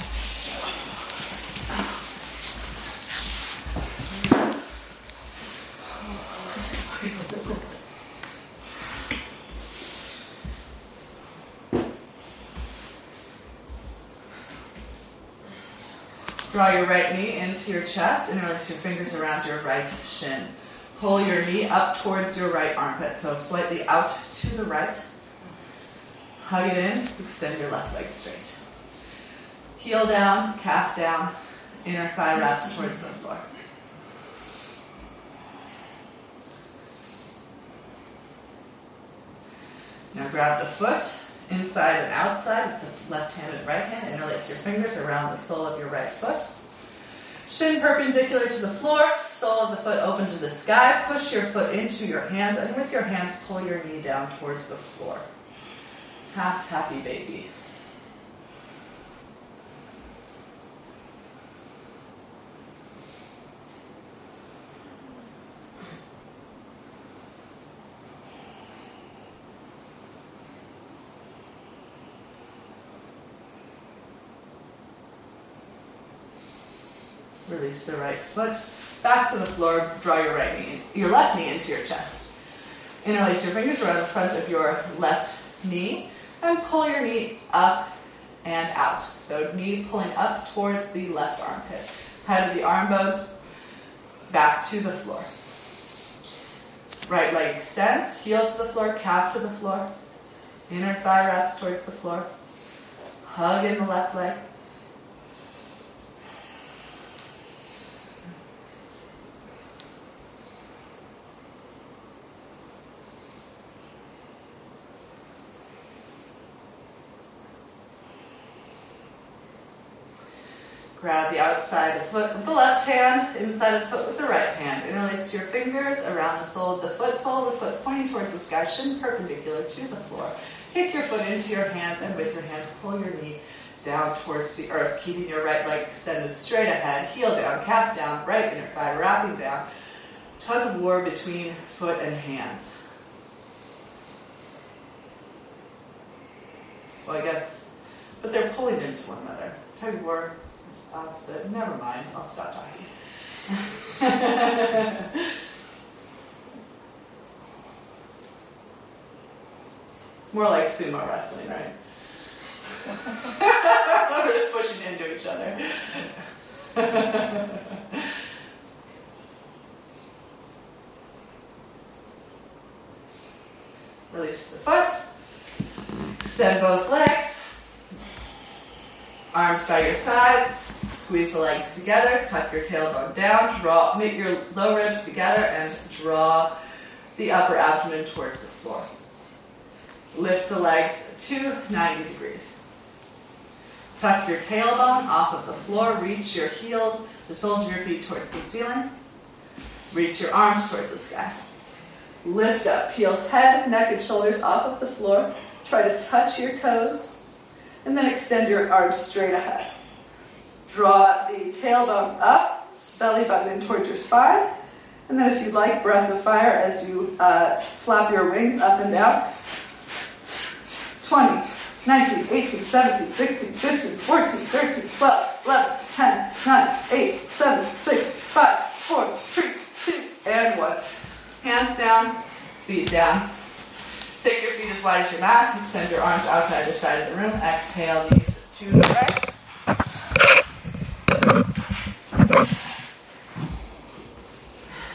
Draw your right knee into your chest and release your fingers around your right shin. Pull your knee up towards your right armpit, so slightly out to the right. Hug it in, extend your left leg straight. Heel down, calf down, inner thigh wraps towards the floor. Now grab the foot inside and outside with the left hand and right hand. Interlace your fingers around the sole of your right foot. Shin perpendicular to the floor, sole of the foot open to the sky. Push your foot into your hands, and with your hands, pull your knee down towards the floor. Half happy baby. Release the right foot back to the floor. Draw your right knee, your left knee into your chest. Interlace your fingers around the front of your left knee and pull your knee up and out. So knee pulling up towards the left armpit. Head of the arm bones back to the floor. Right leg extends, heel to the floor, calf to the floor. Inner thigh wraps towards the floor. Hug in the left leg. Grab the outside of the foot with the left hand, inside of the foot with the right hand. Interlace your fingers around the sole of the foot, sole of the foot pointing towards the sky, shin perpendicular to the floor. Kick your foot into your hands and with your hands pull your knee down towards the earth, keeping your right leg extended straight ahead, heel down, calf down, right inner thigh wrapping down. Tug of war between foot and hands. Well, I guess, but they're pulling into one another. Tug of war opposite. Never mind, I'll stop talking. More like sumo wrestling, right? We're pushing into each other. Release the foot. Extend both legs. Arms by your sides. Squeeze the legs together. Tuck your tailbone down. Draw, meet your low ribs together and draw the upper abdomen towards the floor. Lift the legs to 90 degrees. Tuck your tailbone off of the floor. Reach your heels, the soles of your feet towards the ceiling. Reach your arms towards the sky. Lift up. Peel head, neck, and shoulders off of the floor. Try to touch your toes. And then extend your arms straight ahead. Draw the tailbone up, belly button in towards your spine. And then, if you'd like, breath of fire as you uh, flap your wings up and down. 20, 19, 18, 17, 16, 15, 14, 13, 12, 11, 10, 9, 8, 7, 6, 5, 4, 3, 2, and 1. Hands down, feet down. Take your feet as wide as your mat. Extend your arms out to either side of the room. Exhale, knees to the right.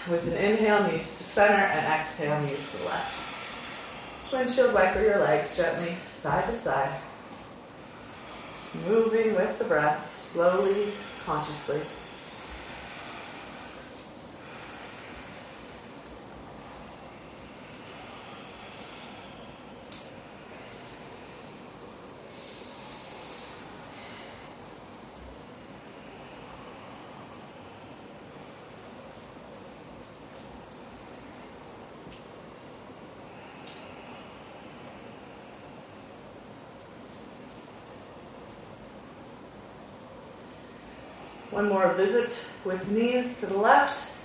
With an inhale, knees to center, and exhale, knees to the left. Windshield wiper your legs gently side to side. Moving with the breath, slowly, consciously. One more visit with knees to the left.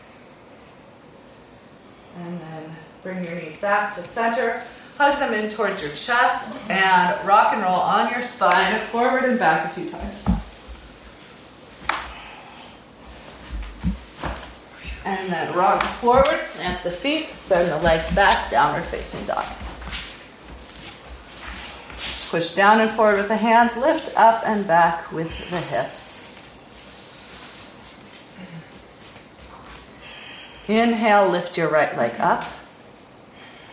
And then bring your knees back to center. Hug them in towards your chest and rock and roll on your spine forward and back a few times. And then rock forward, plant the feet, send the legs back, downward facing dog. Push down and forward with the hands, lift up and back with the hips. Inhale, lift your right leg up.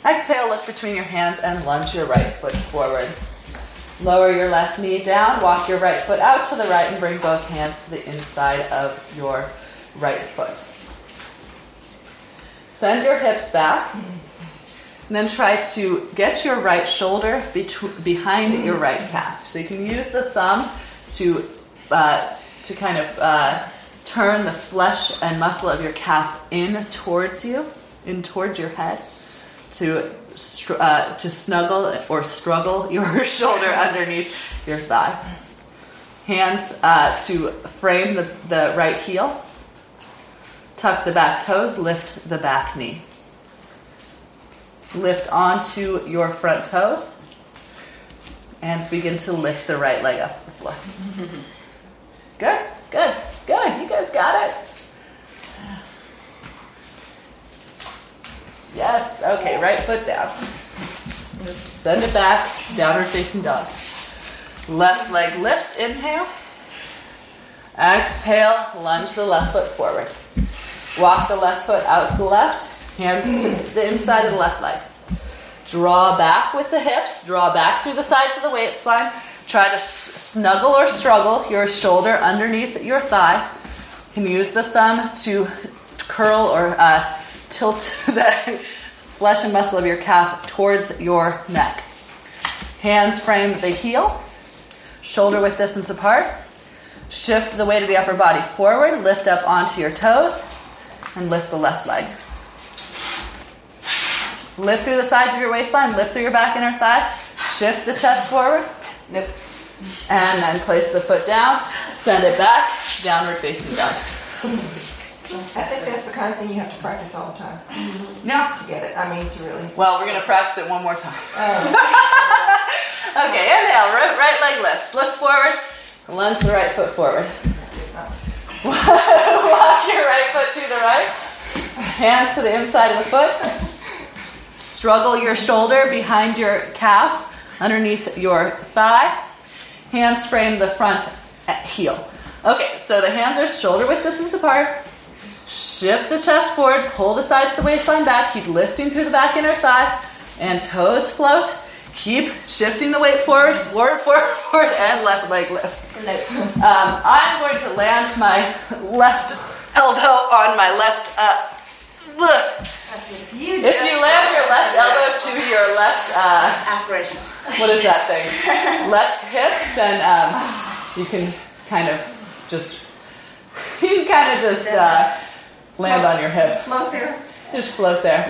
Exhale, look between your hands and lunge your right foot forward. Lower your left knee down, walk your right foot out to the right, and bring both hands to the inside of your right foot. Send your hips back, and then try to get your right shoulder behind your right calf. So you can use the thumb to uh, to kind of uh, turn the flesh and muscle of your calf in towards you, in towards your head, to uh, to snuggle or struggle your shoulder underneath your thigh. Hands uh, to frame the, the right heel. Tuck the back toes, lift the back knee. Lift onto your front toes and begin to lift the right leg off the floor. Good, good, good. You guys got it. Yes, okay, right foot down. Send it back, downward facing dog. Left leg lifts, inhale. Exhale, lunge the left foot forward. Walk the left foot out to the left, hands to the inside of the left leg. Draw back with the hips, draw back through the sides of the weight waistline. Try to s- snuggle or struggle your shoulder underneath your thigh. You can use the thumb to curl or uh, tilt the flesh and muscle of your calf towards your neck. Hands frame the heel, shoulder width distance apart. Shift the weight of the upper body forward, lift up onto your toes, and lift the left leg. Lift through the sides of your waistline, lift through your back inner thigh, shift the chest forward, Nope. and then place the foot down, send it back, downward facing dog. I think that's the kind of thing you have to practice all the time mm-hmm. Yeah. to get it. I mean, to really. Well, we're gonna practice it one more time. Oh, Okay, inhale, right, right leg lifts, look forward, lunge the right foot forward. Walk your right foot to the right, hands to the inside of the foot. Struggle your shoulder behind your calf, underneath your thigh. Hands frame the front heel. Okay, so the hands are shoulder width distance apart. Shift the chest forward, pull the sides of the waistline back, keep lifting through the back inner thigh, and toes float. Keep shifting the weight forward, forward, forward, forward, and left leg lifts. Um, I'm going to land my left elbow on my left. Uh, look. you If you land your left elbow to your left, uh, Aspiration. what is that thing? left hip, then um, you can kind of just, you can kind of just uh, land on your hip. float there. Just float there.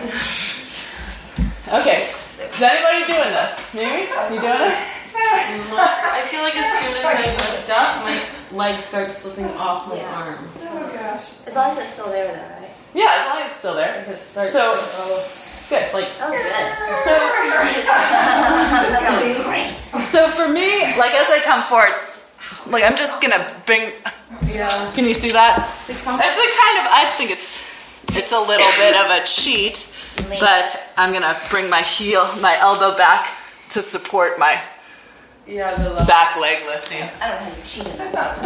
Okay. Is anybody doing this? Mimi? You doing it? I feel like as soon as I lift up, my leg starts slipping off my Yeah. arm. Oh gosh. As long as it's still there, though, right? Yeah, as long as it's still there. It starts So- to go. Good. It's like Oh, good. So, This can be so for me, like as I come forward, like I'm just gonna bring. yeah. Can you see that? It's a kind of. I think it's it's a little bit of a cheat, but I'm gonna bring my heel, my elbow back to support my Yeah, the back leg lifting. I don't know how you cheated. That's not.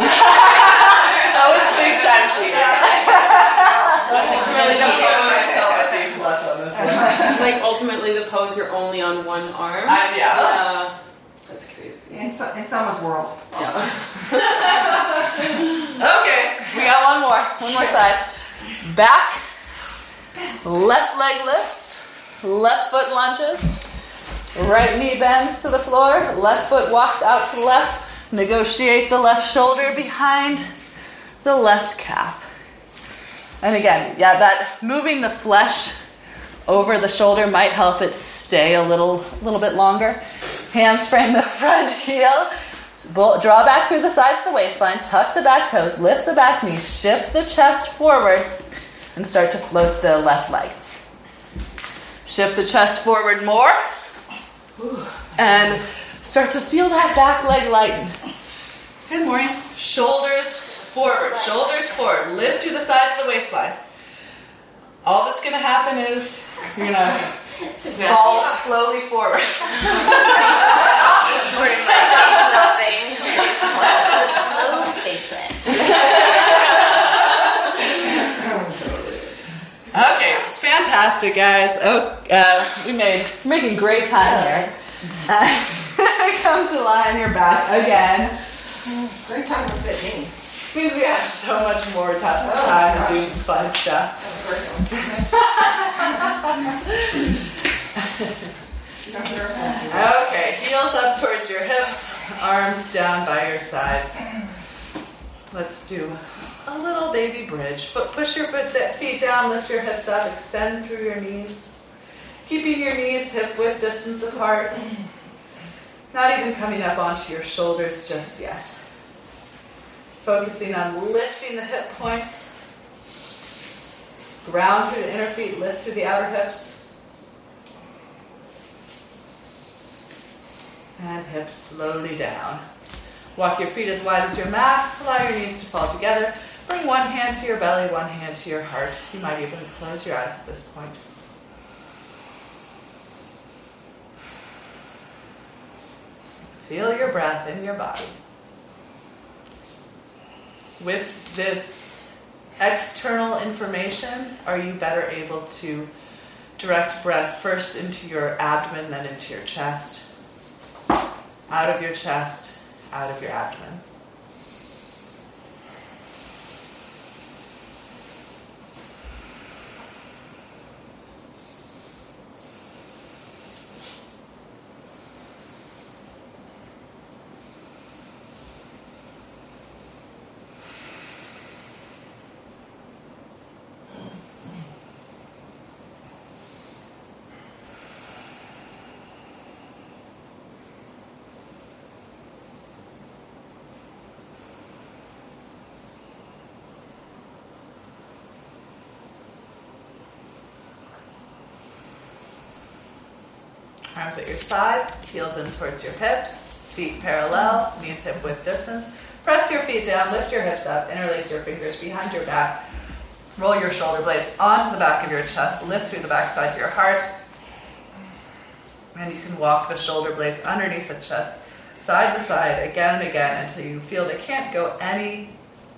Oh, it's big time cheating. Ultimately, the pose, I plus on this one. like ultimately the pose, you're only on one arm. I, yeah. Uh, that's crazy. In, so, in someone's world. Okay, we got one more. One more side. Back. Left leg lifts. Left foot lunges. Right knee bends to the floor. Left foot walks out to the left. Negotiate the left shoulder behind the left calf. And again, yeah, that moving the flesh over the shoulder might help it stay a little, little bit longer. Hands frame the front heel. Draw back through the sides of the waistline, tuck the back toes, lift the back knees, shift the chest forward, and start to float the left leg. Shift the chest forward more, and start to feel that back leg lighten. Good morning. Shoulders forward, shoulders forward. Lift through the sides of the waistline. All that's going to happen is you're going to fall slowly forward. Slow face plant. Okay, fantastic, guys. Oh, uh, we made we're making great time here. Uh, come to lie on your back again. Great time to sit in. Means we have so much more ti- time to do fun stuff. That's. Okay, heels up towards your hips, arms down by your sides. Let's do a little baby bridge. Foot, push your feet down, lift your hips up, extend through your knees. Keeping your knees hip width distance apart. Not even coming up onto your shoulders just yet. Focusing on lifting the hip points. Ground through the inner feet, lift through the outer hips. And hips slowly down. Walk your feet as wide as your mat. Allow your knees to fall together. Bring one hand to your belly, one hand to your heart. You might even close your eyes at this point. Feel your breath in your body. With this external information, are you better able to direct breath first into your abdomen, then into your chest? Out of your chest, out of your abdomen. Arms at your sides, heels in towards your hips, feet parallel, knees hip width distance. Press your feet down, lift your hips up, interlace your fingers behind your back. Roll your shoulder blades onto the back of your chest, lift through the back side of your heart. And you can walk the shoulder blades underneath the chest, side to side, again and again, until you feel they can't go any,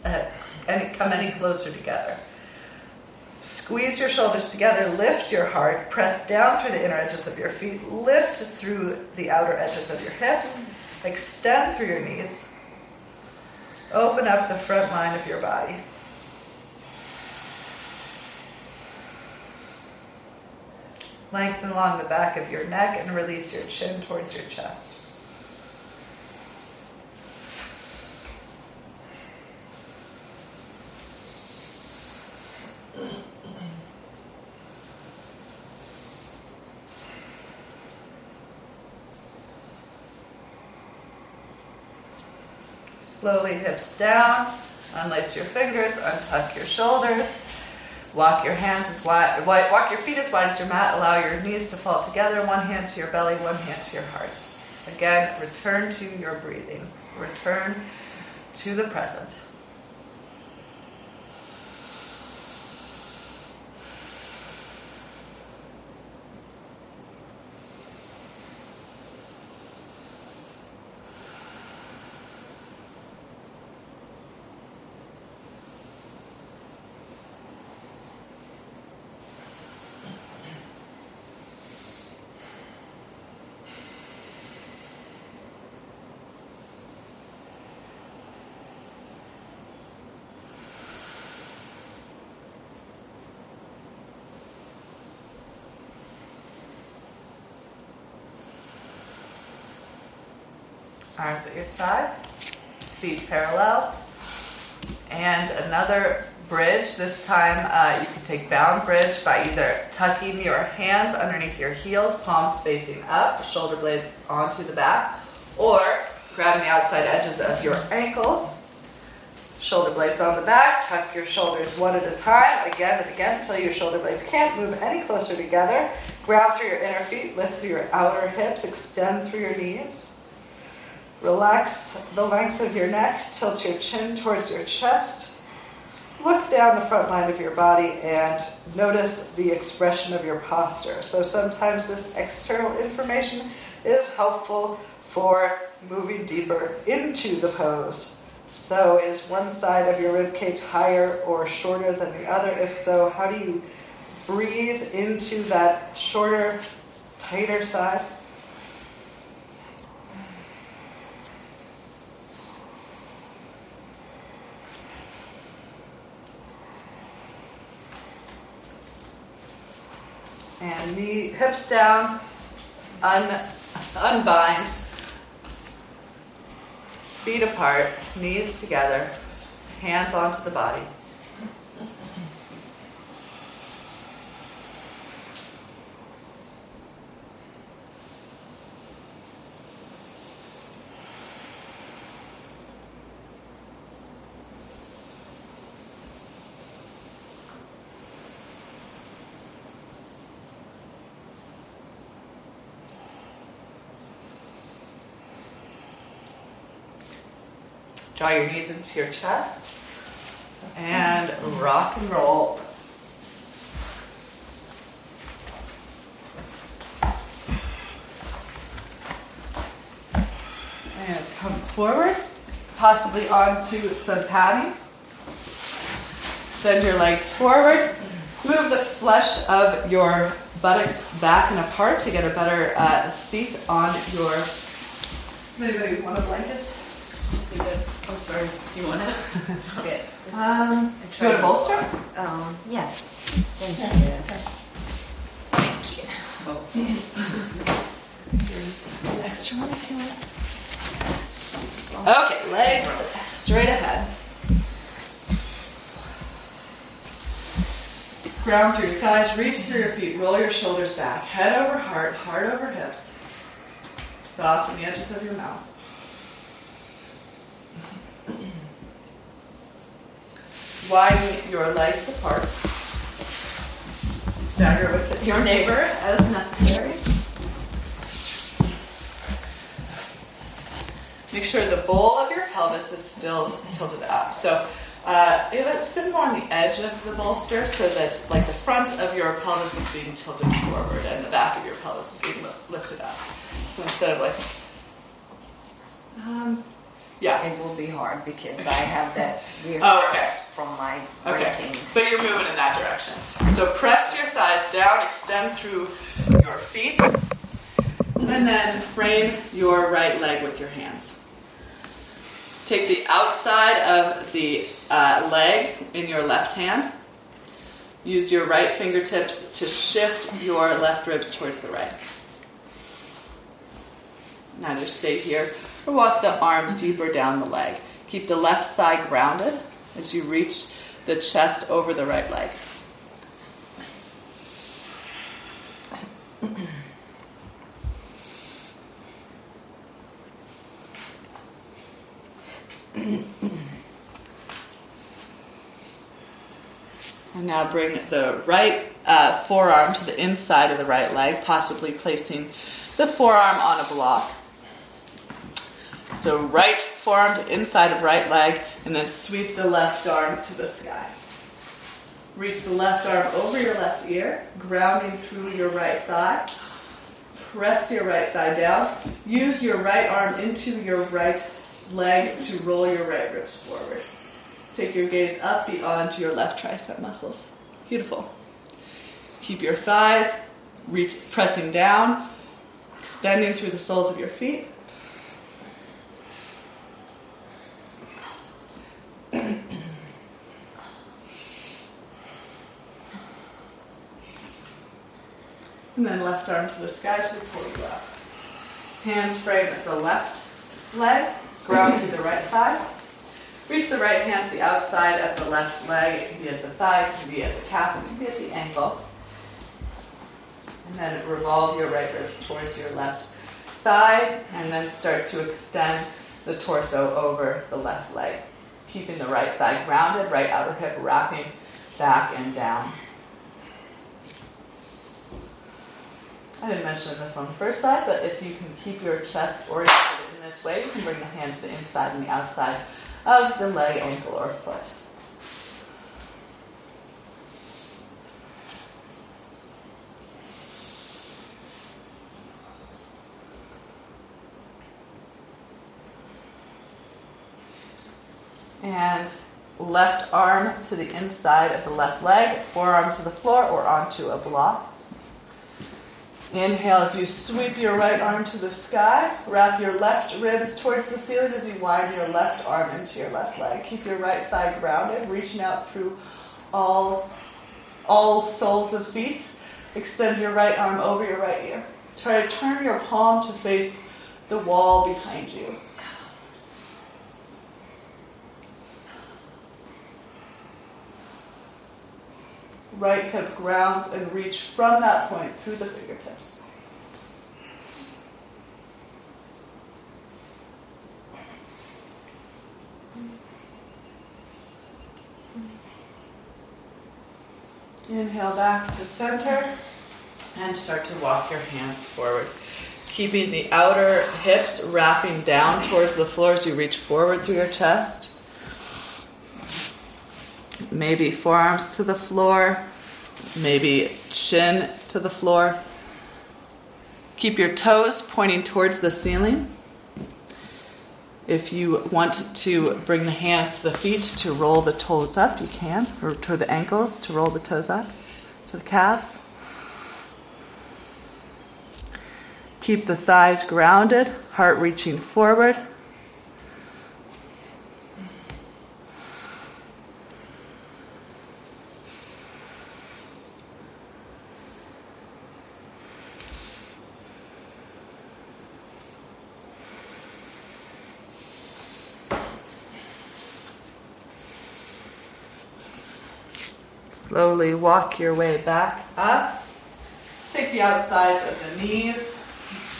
uh, any come any closer together. Squeeze your shoulders together, lift your heart, press down through the inner edges of your feet, lift through the outer edges of your hips, extend through your knees, open up the front line of your body. Lengthen along the back of your neck and release your chin towards your chest. Slowly hips down, unlace your fingers, untuck your shoulders. Walk your hands as wide, walk your feet as wide as your mat. Allow your knees to fall together. One hand to your belly, one hand to your heart. Again, return to your breathing. Return to the present. At your sides, feet parallel. And another bridge. This time uh, you can take bound bridge by either tucking your hands underneath your heels, palms facing up, shoulder blades onto the back, or grabbing the outside edges of your ankles, shoulder blades on the back, tuck your shoulders one at a time, again and again until your shoulder blades can't move any closer together. Ground through your inner feet, lift through your outer hips, extend through your knees. Relax the length of your neck, tilt your chin towards your chest. Look down the front line of your body and notice the expression of your posture. So sometimes this external information is helpful for moving deeper into the pose. So is one side of your ribcage higher or shorter than the other? If so, how do you breathe into that shorter, tighter side? And knee, hips down, un, unbind, feet apart, knees together, hands onto the body. Draw your knees into your chest and rock and roll. And come forward, possibly onto some padding. extend your legs forward. Move the flesh of your buttocks back and apart to get a better uh, seat on your. Does anybody want a blanket? You good? Oh, sorry. Do you want it? It's good. Um, do you want a bolster? Um, yes. Thank you. Oh. Here's an extra one if you want. Okay, legs straight ahead. Ground through your thighs, reach through your feet, roll your shoulders back, head over heart, heart over hips. Soften the edges of your mouth. Widen your legs apart. Stagger with your neighbor as necessary. Make sure the bowl of your pelvis is still tilted up. So uh, know, sit more on the edge of the bolster so that like the front of your pelvis is being tilted forward and the back of your pelvis is being li- lifted up. So instead of like, um, yeah, It will be hard because I have that weird Oh, okay. from my Okay, breaking. but you're moving in that direction. So press your thighs down, extend through your feet, and then frame your right leg with your hands. Take the outside of the uh, leg in your left hand. Use your right fingertips to shift your left ribs towards the right. Neither stay here or walk the arm deeper down the leg. Keep the left thigh grounded as you reach the chest over the right leg. And now bring the right uh, forearm to the inside of the right leg, possibly placing the forearm on a block. So right forearm to inside of right leg, and then sweep the left arm to the sky. Reach the left arm over your left ear, grounding through your right thigh. Press your right thigh down. Use your right arm into your right leg to roll your right ribs forward. Take your gaze up beyond your left tricep muscles. Beautiful. Keep your thighs reach, pressing down, extending through the soles of your feet. And then left arm to the sky to pull you up. Hands frame at the left leg, ground through the right thigh. Reach the right hand to the outside of the left leg. It can be at the thigh, it can be at the calf, it can be at the ankle. And then revolve your right ribs towards your left thigh, and then start to extend the torso over the left leg. Keeping the right thigh grounded, right outer hip wrapping back and down. I didn't mention this on the first slide, but if you can keep your chest oriented in this way, you can bring the hand to the inside and the outside of the leg, ankle, or foot. And left arm to the inside of the left leg, forearm to the floor or onto a block. Inhale as you sweep your right arm to the sky. Wrap your left ribs towards the ceiling as you widen your left arm into your left leg. Keep your right thigh grounded, reaching out through all, all soles of feet. Extend your right arm over your right ear. Try to turn your palm to face the wall behind you. Right hip grounds and reach from that point through the fingertips. Inhale back to center and start to walk your hands forward. Keeping the outer hips wrapping down towards the floor as you reach forward through your chest. Maybe forearms to the floor, maybe chin to the floor. Keep your toes pointing towards the ceiling. If you want to bring the hands to the feet to roll the toes up, you can, or to the ankles to roll the toes up to the calves. Keep the thighs grounded, heart reaching forward. Slowly walk your way back up. Take the outsides of the knees,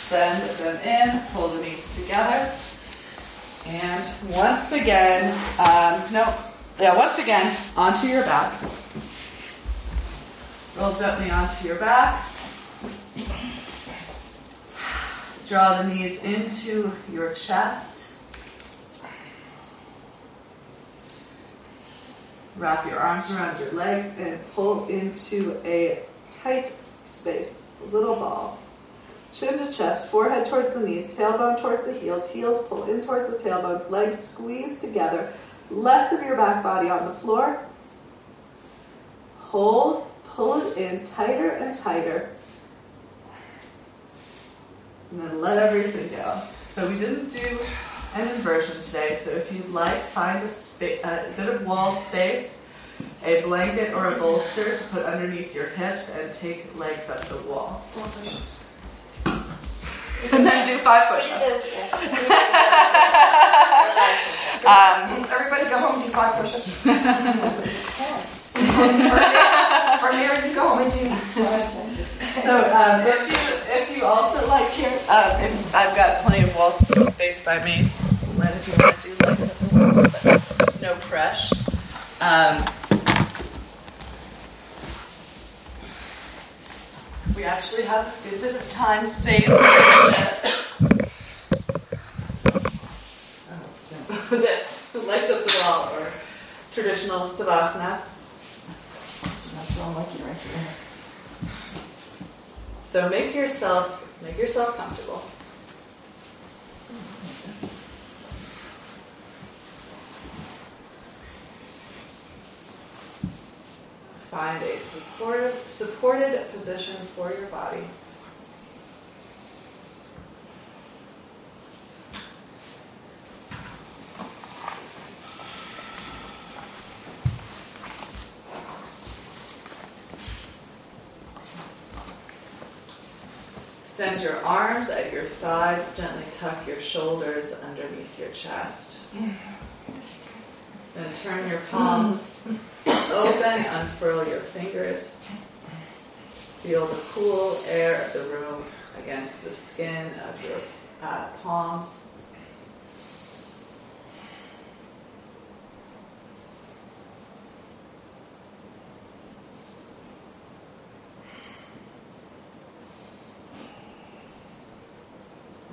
bend them in, pull the knees together. And once again, um, no, yeah, once again, onto your back. Roll gently onto your back. Draw the knees into your chest. Wrap your arms around your legs and pull into a tight space, little ball. Chin to chest, forehead towards the knees, tailbone towards the heels, heels pull in towards the tailbones, legs squeeze together, less of your back body on the floor. Hold, pull it in tighter and tighter, and then let everything go. So we didn't do an inversion today, so if you'd like, find a, spa- a bit of wall space, a blanket or a bolster to put underneath your hips, and take legs up the wall. And then do five push-ups. Um, Everybody go home and do five push-ups. Or Mary, you go home and do five. So um, if you if you also like here, um, if I've got plenty of wall space by me, let if you want to do wall, but no press. Um, we actually have a bit of time saved for this. this legs up the wall or traditional savasana. That's what I'm liking right there. So make yourself make yourself comfortable. Find a supportive, supported position for your body. Extend your arms at your sides, gently tuck your shoulders underneath your chest. Then turn your palms open, unfurl your fingers. Feel the cool air of the room against the skin of your uh, palms.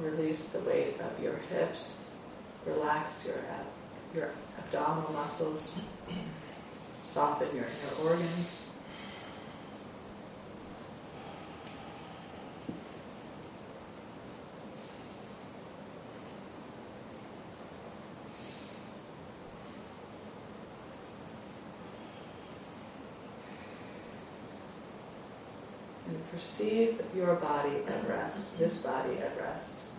Release the weight of your hips. Relax your ab- your abdominal muscles. Soften your inner organs. And perceive your body at rest, this body at rest.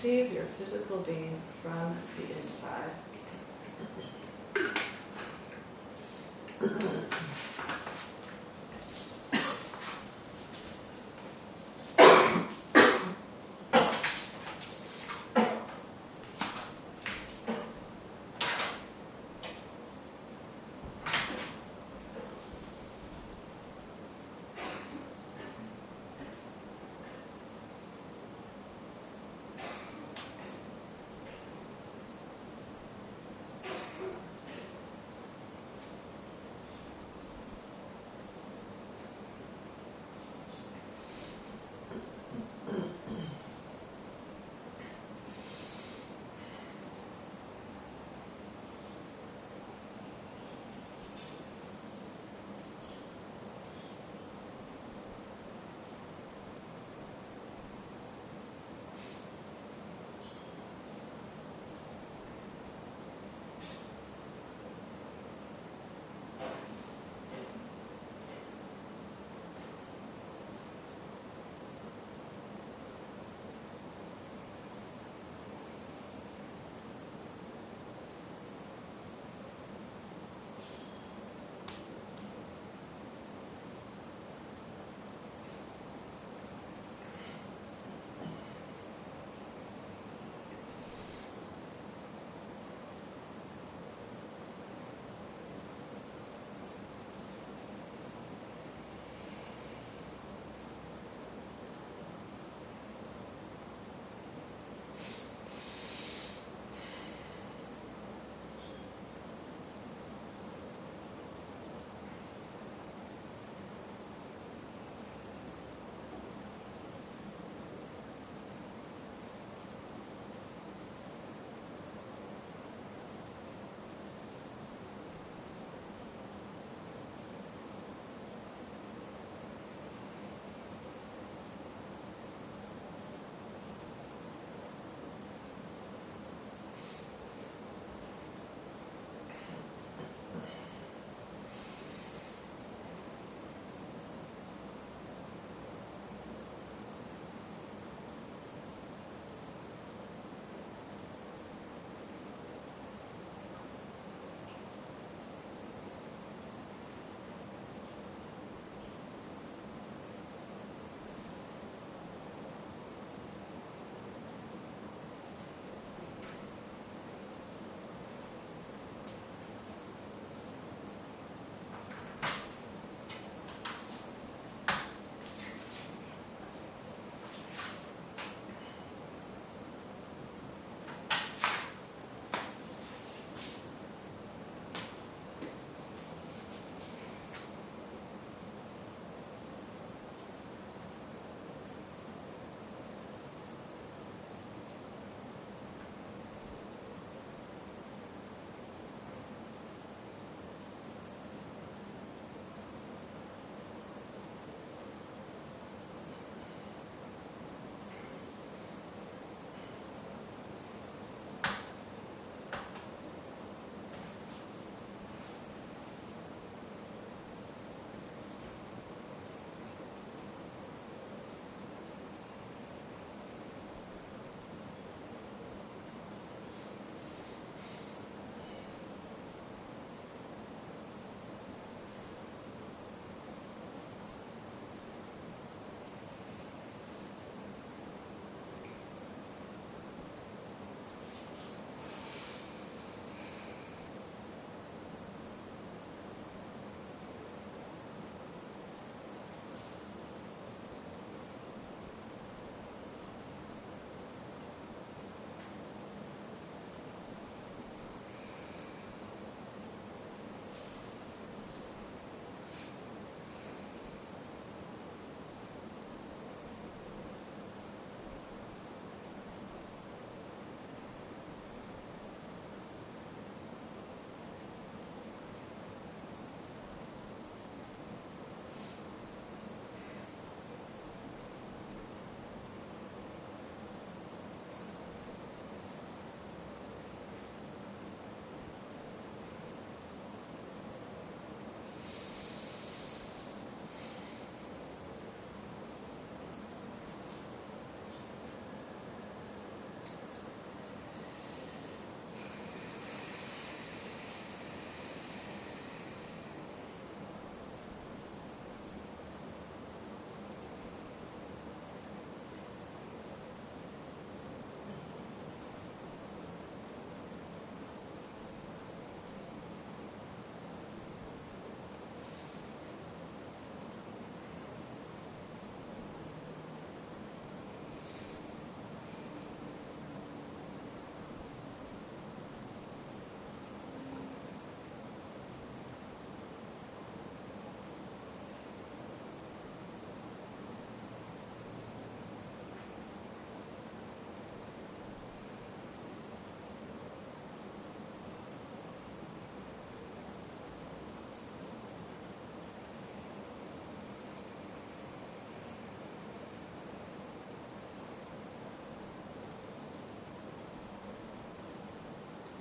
Perceive your physical being from the inside.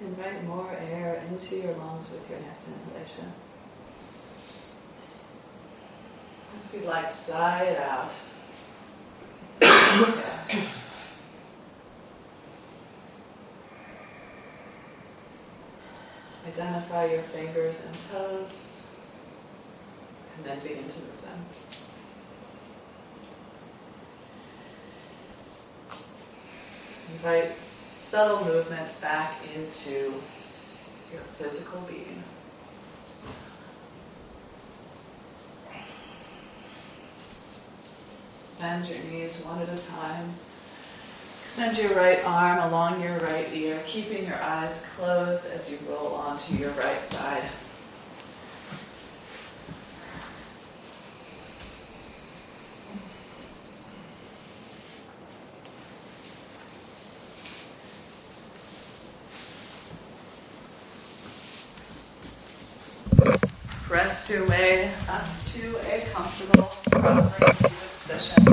Invite more air into your lungs with your next inhalation. If you'd like, sigh it out. Identify your fingers and toes, and then begin to move them. Invite subtle movement back into your physical being. Bend your knees one at a time. Extend your right arm along your right ear, keeping your eyes closed as you roll onto your right side. Press your way up to a comfortable cross-legged seated position.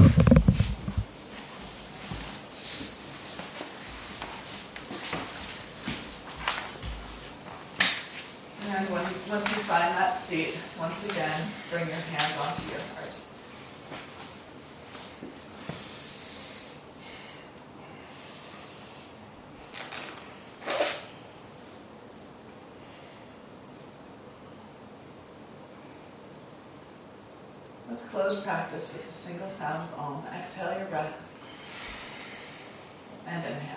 And when, once you find that seat, once again, bring your hands onto your heart. Let's close practice with a single sound of Om. Exhale your breath and inhale.